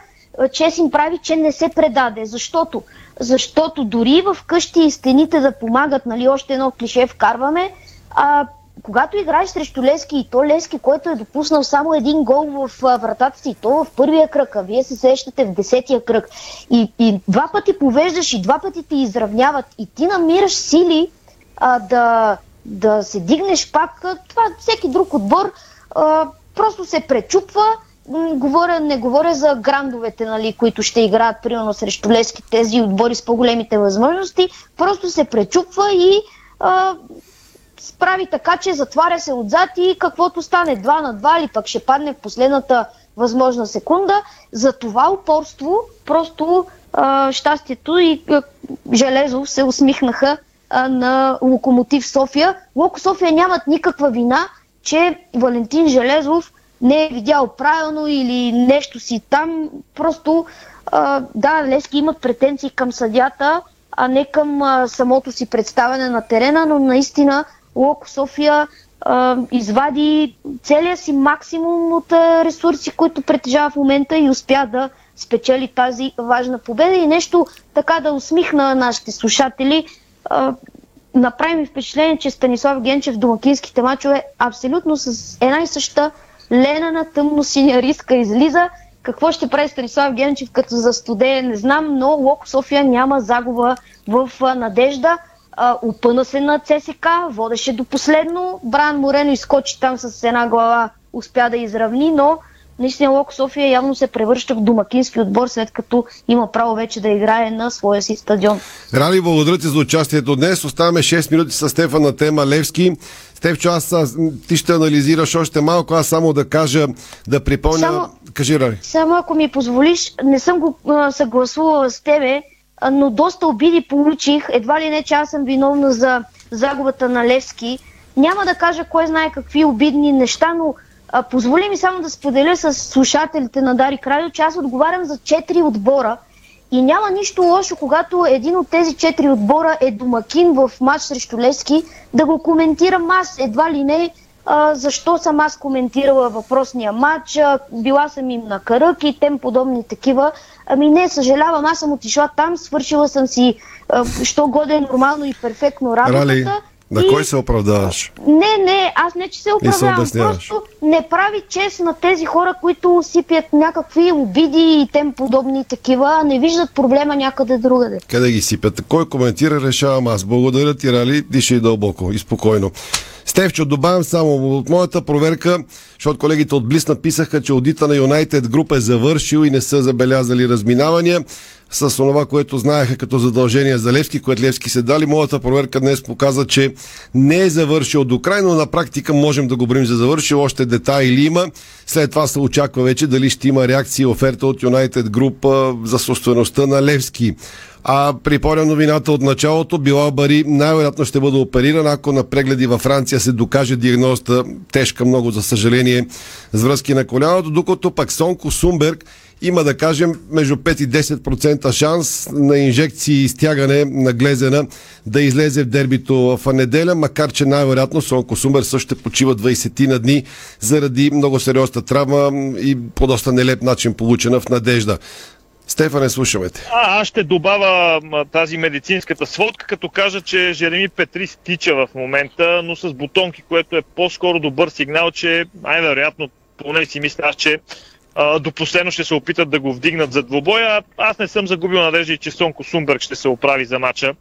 чест им прави, че не се предаде. Защото? Защото дори в къщи и стените да помагат, нали, още едно клише вкарваме, а, когато играеш срещу Лески и то Лески, който е допуснал само един гол в вратата си, то в първия кръг, а вие се сещате в десетия кръг, и, и два пъти повеждаш и два пъти ти изравняват и ти намираш сили а, да, да се дигнеш пак, това всеки друг отбор а, просто се пречупва, говоря, не говоря за грандовете, нали, които ще играят примерно срещу Лески, тези отбори с по-големите възможности, просто се пречупва и прави така, че затваря се отзад и каквото стане 2 на 2 или пък ще падне в последната възможна секунда. За това упорство просто а, щастието и а, Железов се усмихнаха а, на Локомотив София. Локо София нямат никаква вина, че Валентин Железов не е видял правилно или нещо си там. Просто, а, да, Лески имат претенции към съдята, а не към а, самото си представяне на терена, но наистина Локо София а, извади целия си максимум от ресурси, които притежава в момента и успя да спечели тази важна победа. И нещо така да усмихна нашите слушатели. А, направи ми впечатление, че Станислав Генчев в домакинските мачове абсолютно с една и съща лена на тъмно-синя риска излиза. Какво ще прави Станислав Генчев като за студея, не знам, но Локо София няма загуба в надежда. Опъна се на ЦСК, водеше до последно. Бран Морено изкочи там с една глава, успя да изравни, но наистина Локо София явно се превръща в домакински отбор, след като има право вече да играе на своя си стадион. Рали, благодаря ти за участието днес. Оставаме 6 минути с Стефан на тема Левски. Стефчо, аз, аз ти ще анализираш още малко, аз само да кажа, да припомня... Само- Кажи, Рали. Само ако ми позволиш, не съм го а, съгласувала с тебе, но доста обиди получих. Едва ли не, че аз съм виновна за загубата на Левски. Няма да кажа кой знае какви обидни неща, но а, позволи ми само да споделя с слушателите на Дари Радио, че аз отговарям за четири отбора и няма нищо лошо, когато един от тези четири отбора е домакин в матч срещу Левски, да го коментирам аз. Едва ли не, а, защо съм аз коментирала въпросния матч, а, била съм им на кръг и тем подобни такива. Ами не, съжалявам, аз съм отишла там, свършила съм си, а, що годе нормално и перфектно работата. Рали, на и- кой се оправдаваш? не, не, аз не, че се оправдавам. обясняваш. Просто не прави чест на тези хора, които сипят някакви обиди и тем подобни такива, не виждат проблема някъде другаде. Къде ги сипят? Кой коментира, решавам аз. Благодаря ти, Рали. Дишай дълбоко и спокойно. Стевчо, добавям само от моята проверка, защото колегите от Блис написаха, че аудита на Юнайтед Груп е завършил и не са забелязали разминавания с това, което знаеха като задължение за Левски, което Левски се дали. Моята проверка днес показа, че не е завършил до край, но на практика можем да го броим за завършил. Още детайли има. След това се очаква вече дали ще има реакция и оферта от Юнайтед Груп за собствеността на Левски. А припомням новината от началото, Билал Бари най-вероятно ще бъде опериран, ако на прегледи във Франция се докаже диагнозата тежка много, за съжаление, с връзки на коляното, докато пък Сонко Сумберг има да кажем между 5 и 10% шанс на инжекции и стягане на глезена да излезе в дербито в неделя, макар че най-вероятно Сонко Сумбер също ще почива 20 на дни заради много сериозна травма и по доста нелеп начин получена в надежда. Стефане, слушаме те. А, аз ще добавя тази медицинската сводка, като кажа, че Жереми Петри стича в момента, но с бутонки, което е по-скоро добър сигнал, че най-вероятно, поне си мисля аз, че до последно ще се опитат да го вдигнат за двобоя. Аз не съм загубил надежда, че Сонко Сумберг ще се оправи за матча.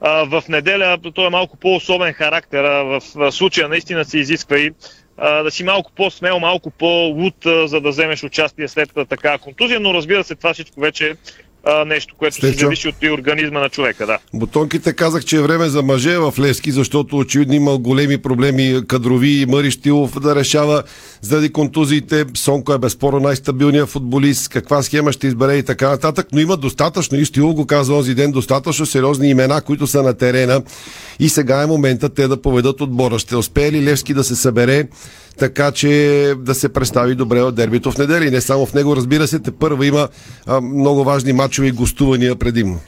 А, в неделя той е малко по-особен характер. В, случая наистина се изисква и да си малко по-смел, малко по-луд, за да вземеш участие след а, такава контузия, но разбира се, това всичко вече а, нещо, което се зависи от и организма на човека, да. Бутонките казах, че е време за мъже в Левски, защото очевидно има големи проблеми кадрови и Мари Штилов да решава заради контузиите. Сонко е безспорно най-стабилният футболист, каква схема ще избере и така нататък, но има достатъчно, и Штилов го каза онзи ден, достатъчно сериозни имена, които са на терена и сега е момента те да поведат отбора. Ще успее ли Левски да се събере така че да се представи добре от дербито в неделя. И не само в него, разбира се, те първа има а, много важни матчове и гостувания предимно.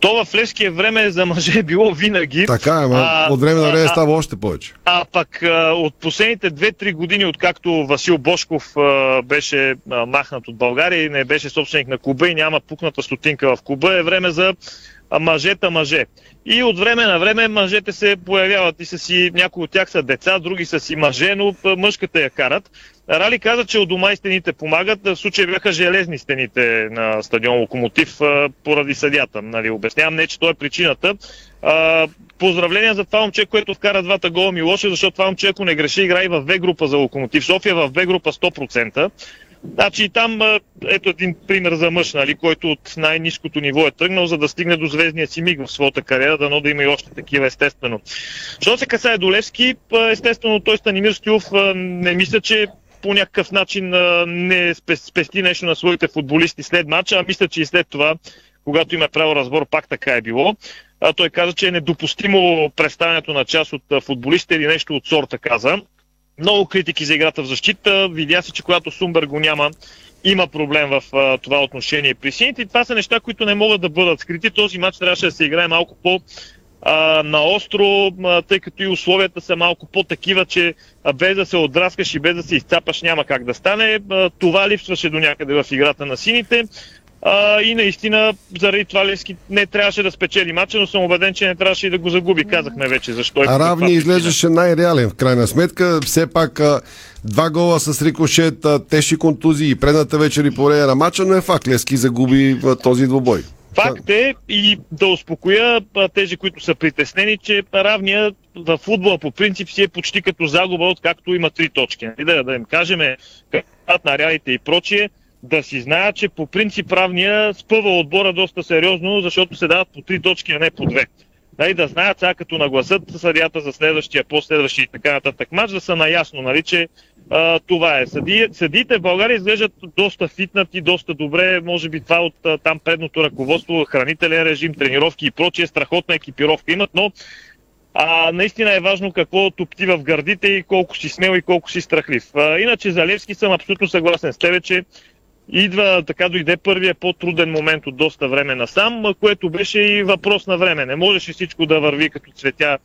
То в Левски е време за мъже е било винаги. Така е, А, от време на време а, става още повече. А пък а, от последните 2-3 години, откакто Васил Бошков а, беше а, махнат от България и не беше собственик на клуба и няма пукната стотинка в клуба, е време за а, мъжета мъже. И от време на време мъжете се появяват и са си, някои от тях са деца, други са си мъже, но мъжката я карат. Рали каза, че от дома и стените помагат. В случай бяха железни стените на стадион Локомотив поради съдята. Нали, обяснявам не, че той е причината. А, поздравления за това момче, което вкара двата гола Милоше, защото това момче, ако не греши, играе в В група за Локомотив София, в В група 100%. Значи там, ето един пример за мъж, нали, който от най-низкото ниво е тръгнал, за да стигне до звездния си миг в своята кариера, дано да има и още такива, естествено. Що се касае до Левски, естествено той Станимир Стюлов а, не мисля, че по някакъв начин не спе- спести нещо на своите футболисти след матча, а мисля, че и след това, когато има право разбор, пак така е било. А, той каза, че е недопустимо представянето на част от футболистите или нещо от сорта, каза. Много критики за играта в защита. Видя се, че когато Сумбер го няма, има проблем в а, това отношение при сините. И това са неща, които не могат да бъдат скрити. Този матч трябваше да се играе малко по а, наостро, а, тъй като и условията са малко по-такива, че а, без да се отдраскаш и без да се изцапаш няма как да стане. А, това липсваше до някъде в играта на сините. А, и наистина, заради това Левски не трябваше да спечели матча, но съм убеден, че не трябваше и да го загуби. Казахме вече защо. по А равни изглеждаше най-реален в крайна сметка. Все пак два гола с рикошет, тежки контузии и предната вечер и по време на матча, но е факт, Левски загуби този двубой. Факт е и да успокоя тези, които са притеснени, че равния в футбола по принцип си е почти като загуба, откакто има три точки. И да, да им кажем как на реалите и прочие, да си знаят, че по принцип равния спъва отбора доста сериозно, защото се дават по три точки, а не по две. Нали, да знаят сега като нагласат съдията за следващия, последващия и така нататък матч, да са наясно, нали, че а, това е. Съди, съдиите в България изглеждат доста фитнати, доста добре, може би това от а, там предното ръководство, хранителен режим, тренировки и прочие, страхотна екипировка имат, но а, наистина е важно какво топти в гърдите и колко си смел и колко си страхлив. А, иначе за Левски съм абсолютно съгласен с тебе, че идва, така дойде първия по-труден момент от доста време насам, което беше и въпрос на време. Не можеше всичко да върви като цветя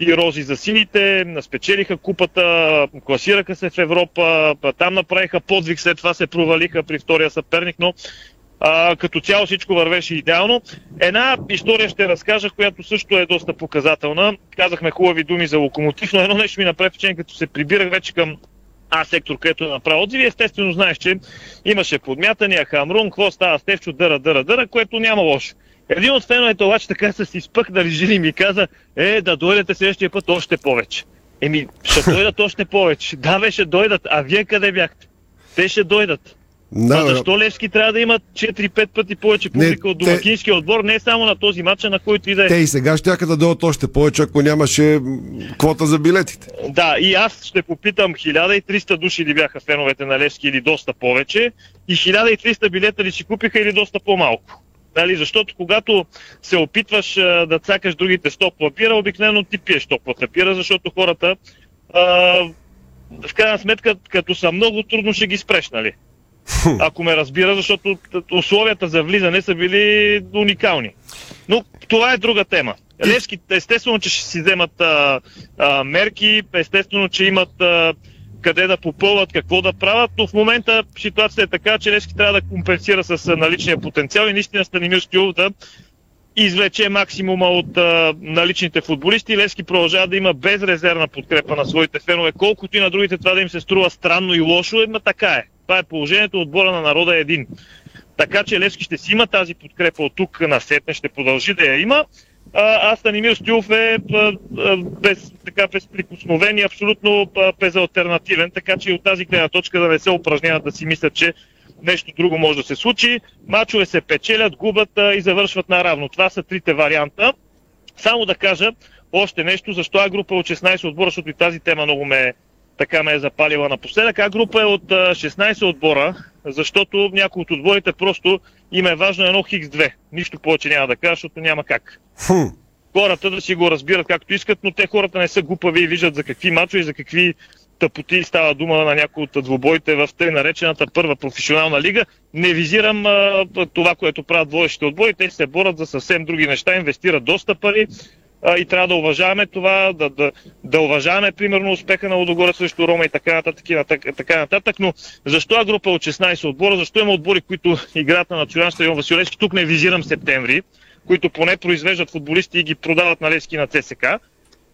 и рози за сините, спечелиха купата, класираха се в Европа, па там направиха подвиг, след това се провалиха при втория съперник, но а, като цяло всичко вървеше идеално. Една история ще разкажа, която също е доста показателна. Казахме хубави думи за локомотив, но едно нещо ми направи впечатление, като се прибирах вече към А сектор, където е направил отзиви. Естествено знаеш, че имаше подмятания, хамрун, какво става, Стевчо, дъра, дъра, дъра, което няма лошо. Един от феновете обаче така си изпъхнали жили и ми каза, е, да дойдете следващия път още повече. Еми, ще дойдат още повече. Да, бе, дойдат. А вие къде бяхте? Те ще дойдат. Да, а защо Левски трябва да имат 4-5 пъти повече публика от те- домакинския отбор, не само на този матч, а на който и да е. Те и сега ще да дойдат още повече, ако нямаше квота за билетите. Да, и аз ще попитам 1300 души ли бяха феновете на Левски или доста повече и 1300 билета ли си купиха или доста по-малко. Нали, защото когато се опитваш а, да цакаш другите с топла бира, обикновено ти пиеш топлата бира, защото хората а, в крайна сметка, като са много трудно ще ги спреш, нали? Ако ме разбира, защото условията за влизане са били уникални. Но това е друга тема. Левски, естествено, че ще си вземат а, а, мерки, естествено, че имат а, къде да попълват, какво да правят, но в момента ситуацията е така, че Левски трябва да компенсира с наличния потенциал и наистина Станимир Стоилов да извлече максимума от а, наличните футболисти. Левски продължава да има безрезервна подкрепа на своите фенове, колкото и на другите това да им се струва странно и лошо, е, ма така е. Това е положението, отбора на народа е един. Така че Левски ще си има тази подкрепа от тук на сетне, ще продължи да я има. А, а Станимир Стюлов е без, така, безприкосновен и абсолютно а, безалтернативен, така че от тази гледна точка да не се упражняват да си мислят, че нещо друго може да се случи. Мачове се печелят, губят и завършват наравно. Това са трите варианта. Само да кажа още нещо, защо е група от 16 отбора, защото и тази тема много ме, така ме е запалила напоследък. А група е от а, 16 отбора, защото някои от отборите просто им е важно едно хикс 2. Нищо повече няма да кажа, защото няма как. Хората да си го разбират както искат, но те хората не са глупави и виждат за какви мачове и за какви тъпоти става дума на някои от двубоите в тъй наречената първа професионална лига. Не визирам а, това, което правят водещите отбори. Те се борят за съвсем други неща, инвестират доста пари и трябва да уважаваме това, да, да, да уважаваме примерно успеха на Лодогорец срещу Рома и така нататък, и така нататък. Но защо е група от 16 отбора? Защо има отбори, които играят на национален стадион Василевски? Тук не визирам септември, които поне произвеждат футболисти и ги продават на Левски и на ЦСК.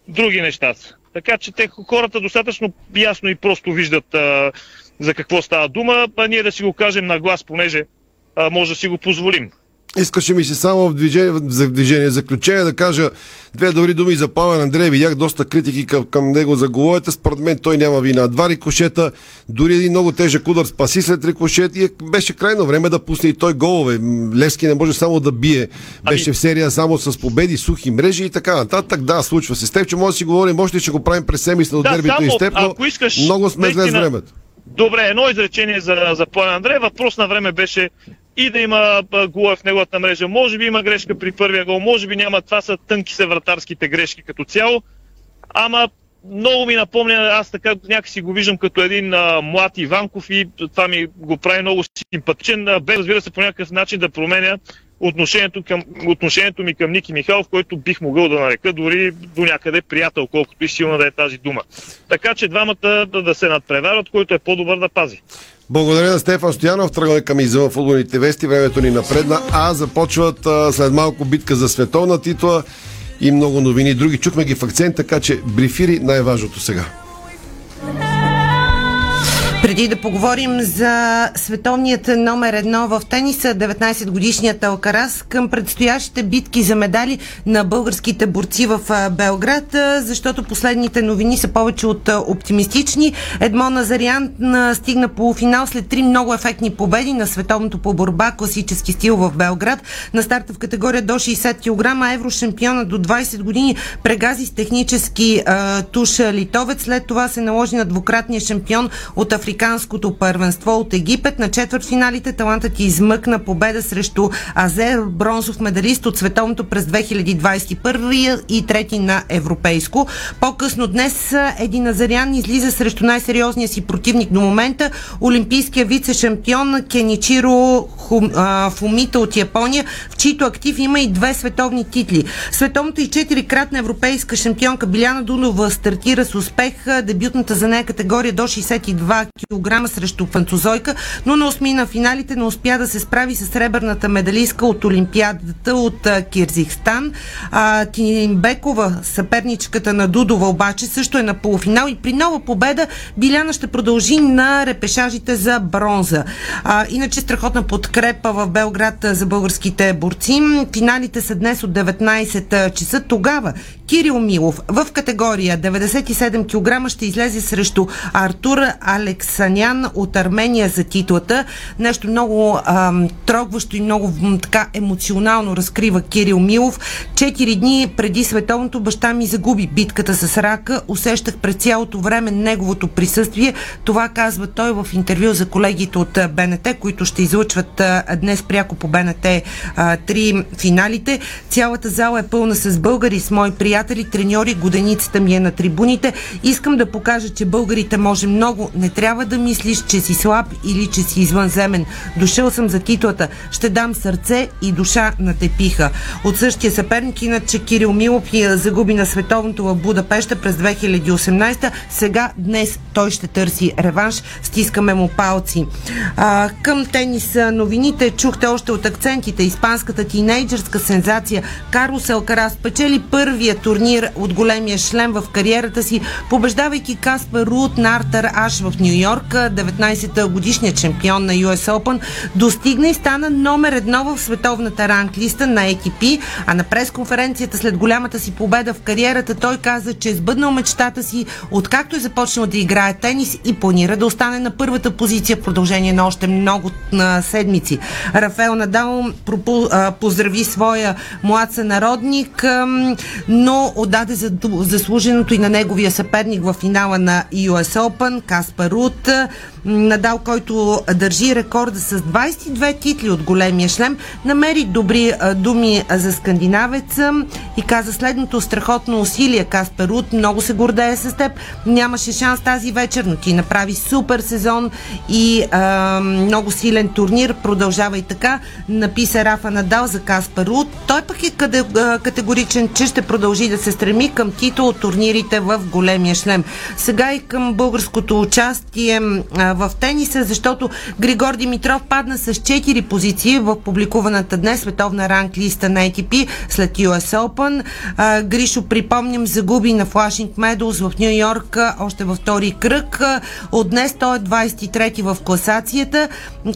Други неща са. Така че те хората достатъчно ясно и просто виждат а, за какво става дума, а ние да си го кажем на глас, понеже а, може да си го позволим. Искаше ми се само в движение, за движение заключение да кажа две добри думи за Павел Андрея. Видях доста критики към, към него за головете. Според мен той няма вина. Два рикошета, дори един много тежък удар спаси след рикошет и е- беше крайно време да пусне и той голове. Левски не може само да бие. Беше в серия само с победи, сухи мрежи и така нататък. Да, случва се. С теб, че може да си говорим, още ще го правим през семисна от Да, дербито само, и с теб, но ако искаш, много сме зле с времето. Добре, едно изречение за, за Павел Андрей. Въпрос на време беше и да има а, голове в неговата мрежа. Може би има грешка при първия гол, може би няма. Това са тънки се вратарските грешки като цяло. Ама много ми напомня, аз така някакси го виждам като един а, млад Иванков и това ми го прави много симпатичен, без разбира се по някакъв начин да променя отношението, към, отношението ми към Ники Михайлов, който бих могъл да нарека дори до някъде приятел, колкото и силна да е тази дума. Така че двамата да, да се надпреварят, който е по-добър да пази. Благодаря на Стефан Стоянов. Тръгваме към извън футболните вести. Времето ни напредна. А започват а, след малко битка за световна титла и много новини. Други чухме ги в акцент, така че брифири най-важното сега. Преди да поговорим за световният номер едно в тениса, 19-годишният Алкарас към предстоящите битки за медали на българските борци в Белград, защото последните новини са повече от оптимистични. Едмо Назариан стигна по финал след три много ефектни победи на световното по борба, класически стил в Белград. На старта в категория до 60 кг, еврошампиона до 20 години прегази с технически а, туш литовец. След това се наложи на двукратния шампион от Африка африканското първенство от Египет. На четвърт финалите талантът измъкна победа срещу Азер, бронзов медалист от световното през 2021 и трети на европейско. По-късно днес един Азарян излиза срещу най-сериозния си противник до момента, олимпийския вице-шампион Кеничиро Хум, а, Фумита от Япония, в чийто актив има и две световни титли. Световната и четирикратна европейска шампионка Биляна Дунова стартира с успех. Дебютната за нея категория до 62 кг срещу французойка, но на осми на финалите не успя да се справи с сребърната медалистка от Олимпиадата от Кирзихстан. А, Тимбекова, съперничката на Дудова, обаче също е на полуфинал и при нова победа Биляна ще продължи на репешажите за бронза. А, иначе страхотна подкрепа в Белград за българските борци. Финалите са днес от 19 часа. Тогава Кирил Милов в категория 97 кг ще излезе срещу Артур Алексанян от Армения за титлата. Нещо много ам, трогващо и много така емоционално разкрива Кирил Милов. Четири дни преди световното баща ми загуби битката с рака. Усещах през цялото време неговото присъствие. Това казва той в интервю за колегите от БНТ, които ще излъчват а, днес пряко по БНТ а, три финалите. Цялата зала е пълна с българи, с мои приятели, треньори, годеницата ми е на трибуните. Искам да покажа, че българите може много. Не трябва да мислиш, че си слаб или че си извънземен. Дошъл съм за титлата. Ще дам сърце и душа на тепиха. От същия съперник, иначе Кирил Милов загуби на световното в Будапеща през 2018. Сега, днес той ще търси реванш. Стискаме му палци. А, към тениса новините чухте още от акцентите. Испанската тинейджърска сензация Карлос Алкарас печели първия турнир от големия шлем в кариерата си, побеждавайки Каспер Рут на Артър Аш в Нью Йорк, 19-та годишният шампион на US Open, достигна и стана номер едно в световната ранглиста на ATP, а на пресконференцията след голямата си победа в кариерата той каза, че е сбъднал мечтата си, откакто е започнал да играе тенис и планира да остане на първата позиция в продължение на още много на седмици. Рафел Надал поздрави своя млад сънародник, но отдаде заслуженото и на неговия съперник в финала на US Open, Каспар Рут. uh, Надал, който държи рекорда с 22 титли от големия шлем, намери добри думи за скандинавеца и каза следното страхотно усилие. Каспер Рут много се гордее с теб. Нямаше шанс тази вечер, но ти направи супер сезон и а, много силен турнир. Продължава и така. Написа Рафа Надал за Каспер Рут. Той пък е категоричен, че ще продължи да се стреми към титул от турнирите в големия шлем. Сега и към българското участие в тениса, защото Григор Димитров падна с 4 позиции в публикуваната днес световна ранг листа на ATP след US Open. Гришо, припомням, загуби на Флашинг Медоус в Нью Йорк още във втори кръг. От днес той е 23 в класацията,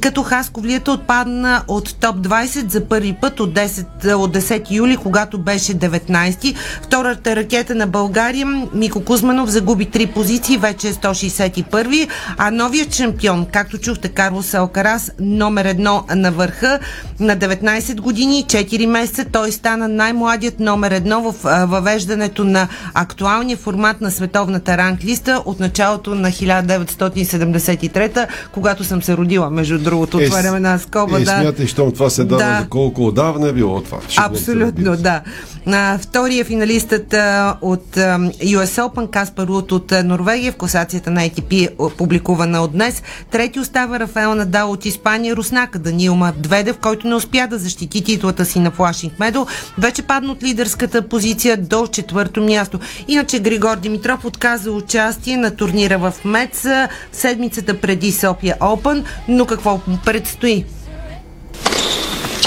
като Хасковлията отпадна от топ 20 за първи път от 10, от 10 юли, когато беше 19. Втората ракета на България, Мико Кузманов, загуби 3 позиции, вече е 161, а новия Новият шампион, както чухте, Карлос Алкарас, номер едно на върха на 19 години, 4 месеца. Той стана най-младият номер едно в въвеждането на актуалния формат на световната ранглиста от началото на 1973, когато съм се родила, между другото. Е, Отваряме една скоба. Е, да. смятай, щом това се дава да. за колко отдавна е било това. Абсолютно, да. На втория финалистът от US Open, Каспар Лут от Норвегия в класацията на ATP, публикувана от днес. Трети остава Рафаел Надал от Испания, Руснака Даниил Медведев, който не успя да защити титлата си на Флашинг Медал, вече падна от лидерската позиция до четвърто място. Иначе Григор Димитров отказа участие на турнира в Мец седмицата преди София Опен, но какво предстои?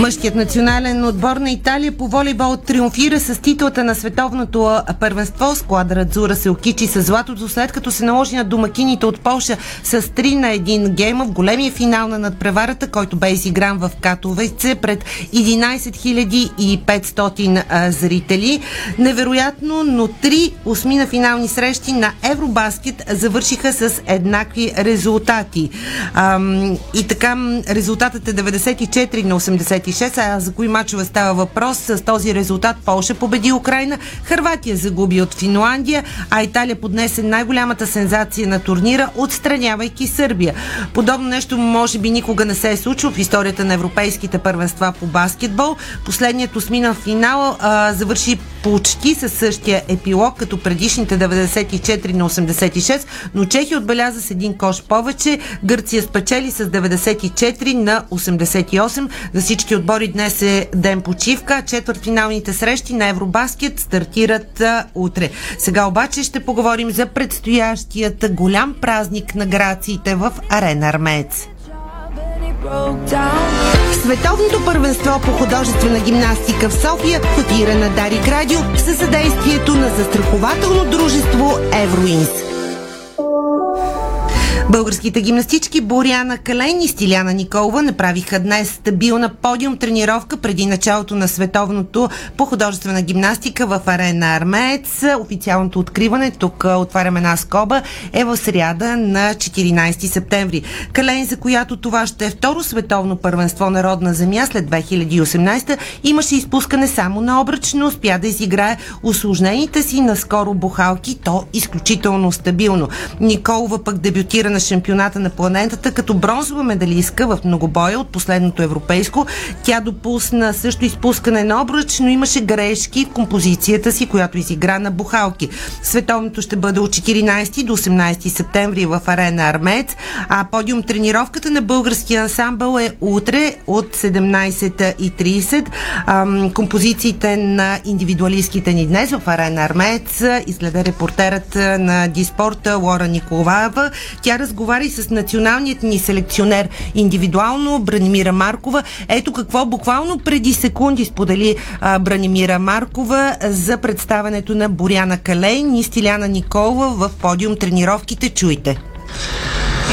Мъжкият национален отбор на Италия по волейбол триумфира с титлата на световното първенство. Складра Дзура се окичи с златото, след като се наложи на домакините от Полша с 3 на 1 гейма в големия финал на надпреварата, който бе изигран в Катовеце пред 11 500 зрители. Невероятно, но три осмина финални срещи на Евробаскет завършиха с еднакви резултати. И така резултатът е 94 на 86, а за кои мачове става въпрос? С този резултат Полша победи Украина, Харватия загуби от Финландия, а Италия поднесе най-голямата сензация на турнира, отстранявайки Сърбия. Подобно нещо може би никога не се е случило в историята на европейските първенства по баскетбол. Последният осмина финал а, завърши почти със същия епилог, като предишните 94 на 86, но Чехия отбеляза с един кош повече. Гърция спечели с 94 на 88. За всички отбори днес е ден почивка. Четвъртфиналните срещи на Евробаскет стартират утре. Сега обаче ще поговорим за предстоящият голям празник на грациите в Арена Армеец. Световното първенство по художествена гимнастика в София котира на Дарик Радио със съдействието на застрахователно дружество Евроинс. Българските гимнастички Боряна Калейн и Стиляна Николова направиха днес стабилна подиум тренировка преди началото на световното по художествена гимнастика в арена Армеец. Официалното откриване, тук отваряме една скоба, е в сряда на 14 септември. Калейн, за която това ще е второ световно първенство народна земя след 2018, имаше изпускане само на обръч, но успя да изиграе усложнените си наскоро бухалки, то изключително стабилно. Николова пък дебютира на шампионата на планетата като бронзова медалистка в многобоя от последното европейско. Тя допусна също изпускане на обръч, но имаше грешки в композицията си, която изигра на бухалки. Световното ще бъде от 14 до 18 септември в арена Армец, а подиум тренировката на българския ансамбъл е утре от 17.30. Композициите на индивидуалистките ни днес в арена Армец изгледа репортерът на Диспорта Лора Николаева. Тя разговаря и с националният ни селекционер индивидуално Бранимира Маркова. Ето какво буквално преди секунди сподели а, Бранимира Маркова за представането на Боряна Калейн и Стиляна Никола в подиум тренировките. Чуйте.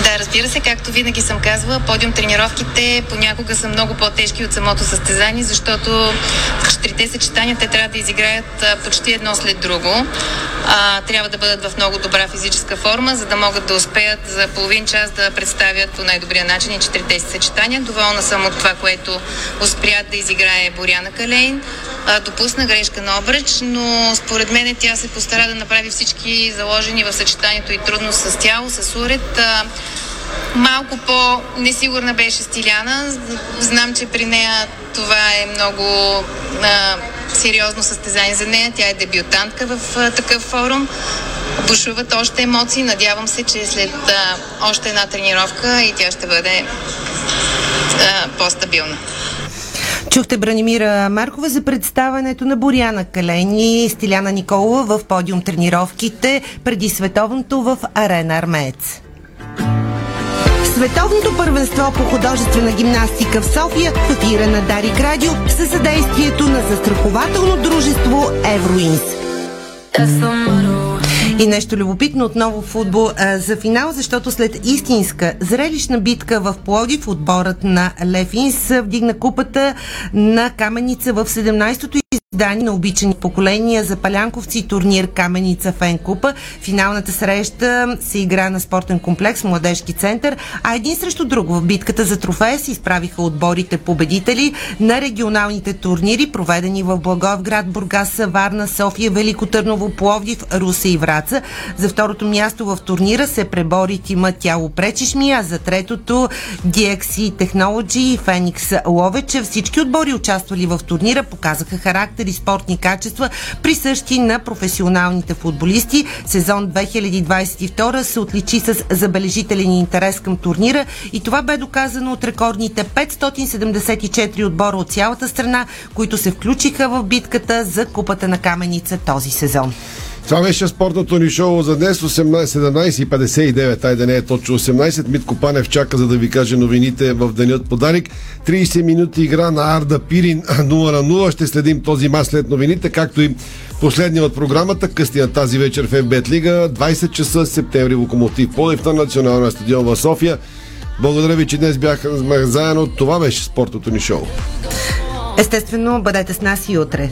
Да, разбира се, както винаги съм казвала, подиум тренировките понякога са много по-тежки от самото състезание, защото четирите съчетания те трябва да изиграят почти едно след друго. А, трябва да бъдат в много добра физическа форма, за да могат да успеят за половин час да представят по най-добрия начин и четирите съчетания. Доволна съм от това, което успя да изиграе Боряна Калейн. Допусна грешка на обръч, но според мен тя се постара да направи всички заложени в съчетанието и трудност с тяло, с уред. Малко по-несигурна беше Стиляна. Знам, че при нея това е много а, сериозно състезание за нея. Тя е дебютантка в а, такъв форум. Бушуват още емоции. Надявам се, че след а, още една тренировка и тя ще бъде а, по-стабилна. Чухте Бранимира Маркова за представането на Боряна Калени и Стиляна Николова в подиум тренировките преди световното в Арена Армеец. Световното първенство по художествена гимнастика в София котира на Дарик Радио със съдействието на застрахователно дружество Евроинс. И нещо любопитно отново футбол а, за финал, защото след истинска зрелищна битка в Плодив, отборът на Лефинс вдигна купата на Каменица в 17-то Дани на обичани поколения за палянковци турнир Каменица Фен Купа. Финалната среща се игра на спортен комплекс Младежки център, а един срещу друг в битката за трофея се изправиха отборите победители на регионалните турнири, проведени в Благоевград, Бургас, Варна, София, Велико Търново, Пловдив, Русе и Враца. За второто място в турнира се пребори тима Тяло Пречишми, а за третото DXC Technology и Phoenix Ловече. Всички отбори, участвали в турнира, показаха характер и спортни качества, присъщи на професионалните футболисти. Сезон 2022 се отличи с забележителен интерес към турнира и това бе доказано от рекордните 574 отбора от цялата страна, които се включиха в битката за Купата на Каменица този сезон. Това беше спортното ни шоу за днес 17.59. Ай да не е точно 18. Митко Панев чака за да ви каже новините в денят подарик. 30 минути игра на Арда Пирин 0 на 0. Ще следим този мач след новините, както и последния от програмата. Късния тази вечер в ФБЕТ Лига. 20 часа септември Локомотив Полив на Националния стадион в София. Благодаря ви, че днес бяха заедно. Това беше спортното ни шоу. Естествено, бъдете с нас и утре.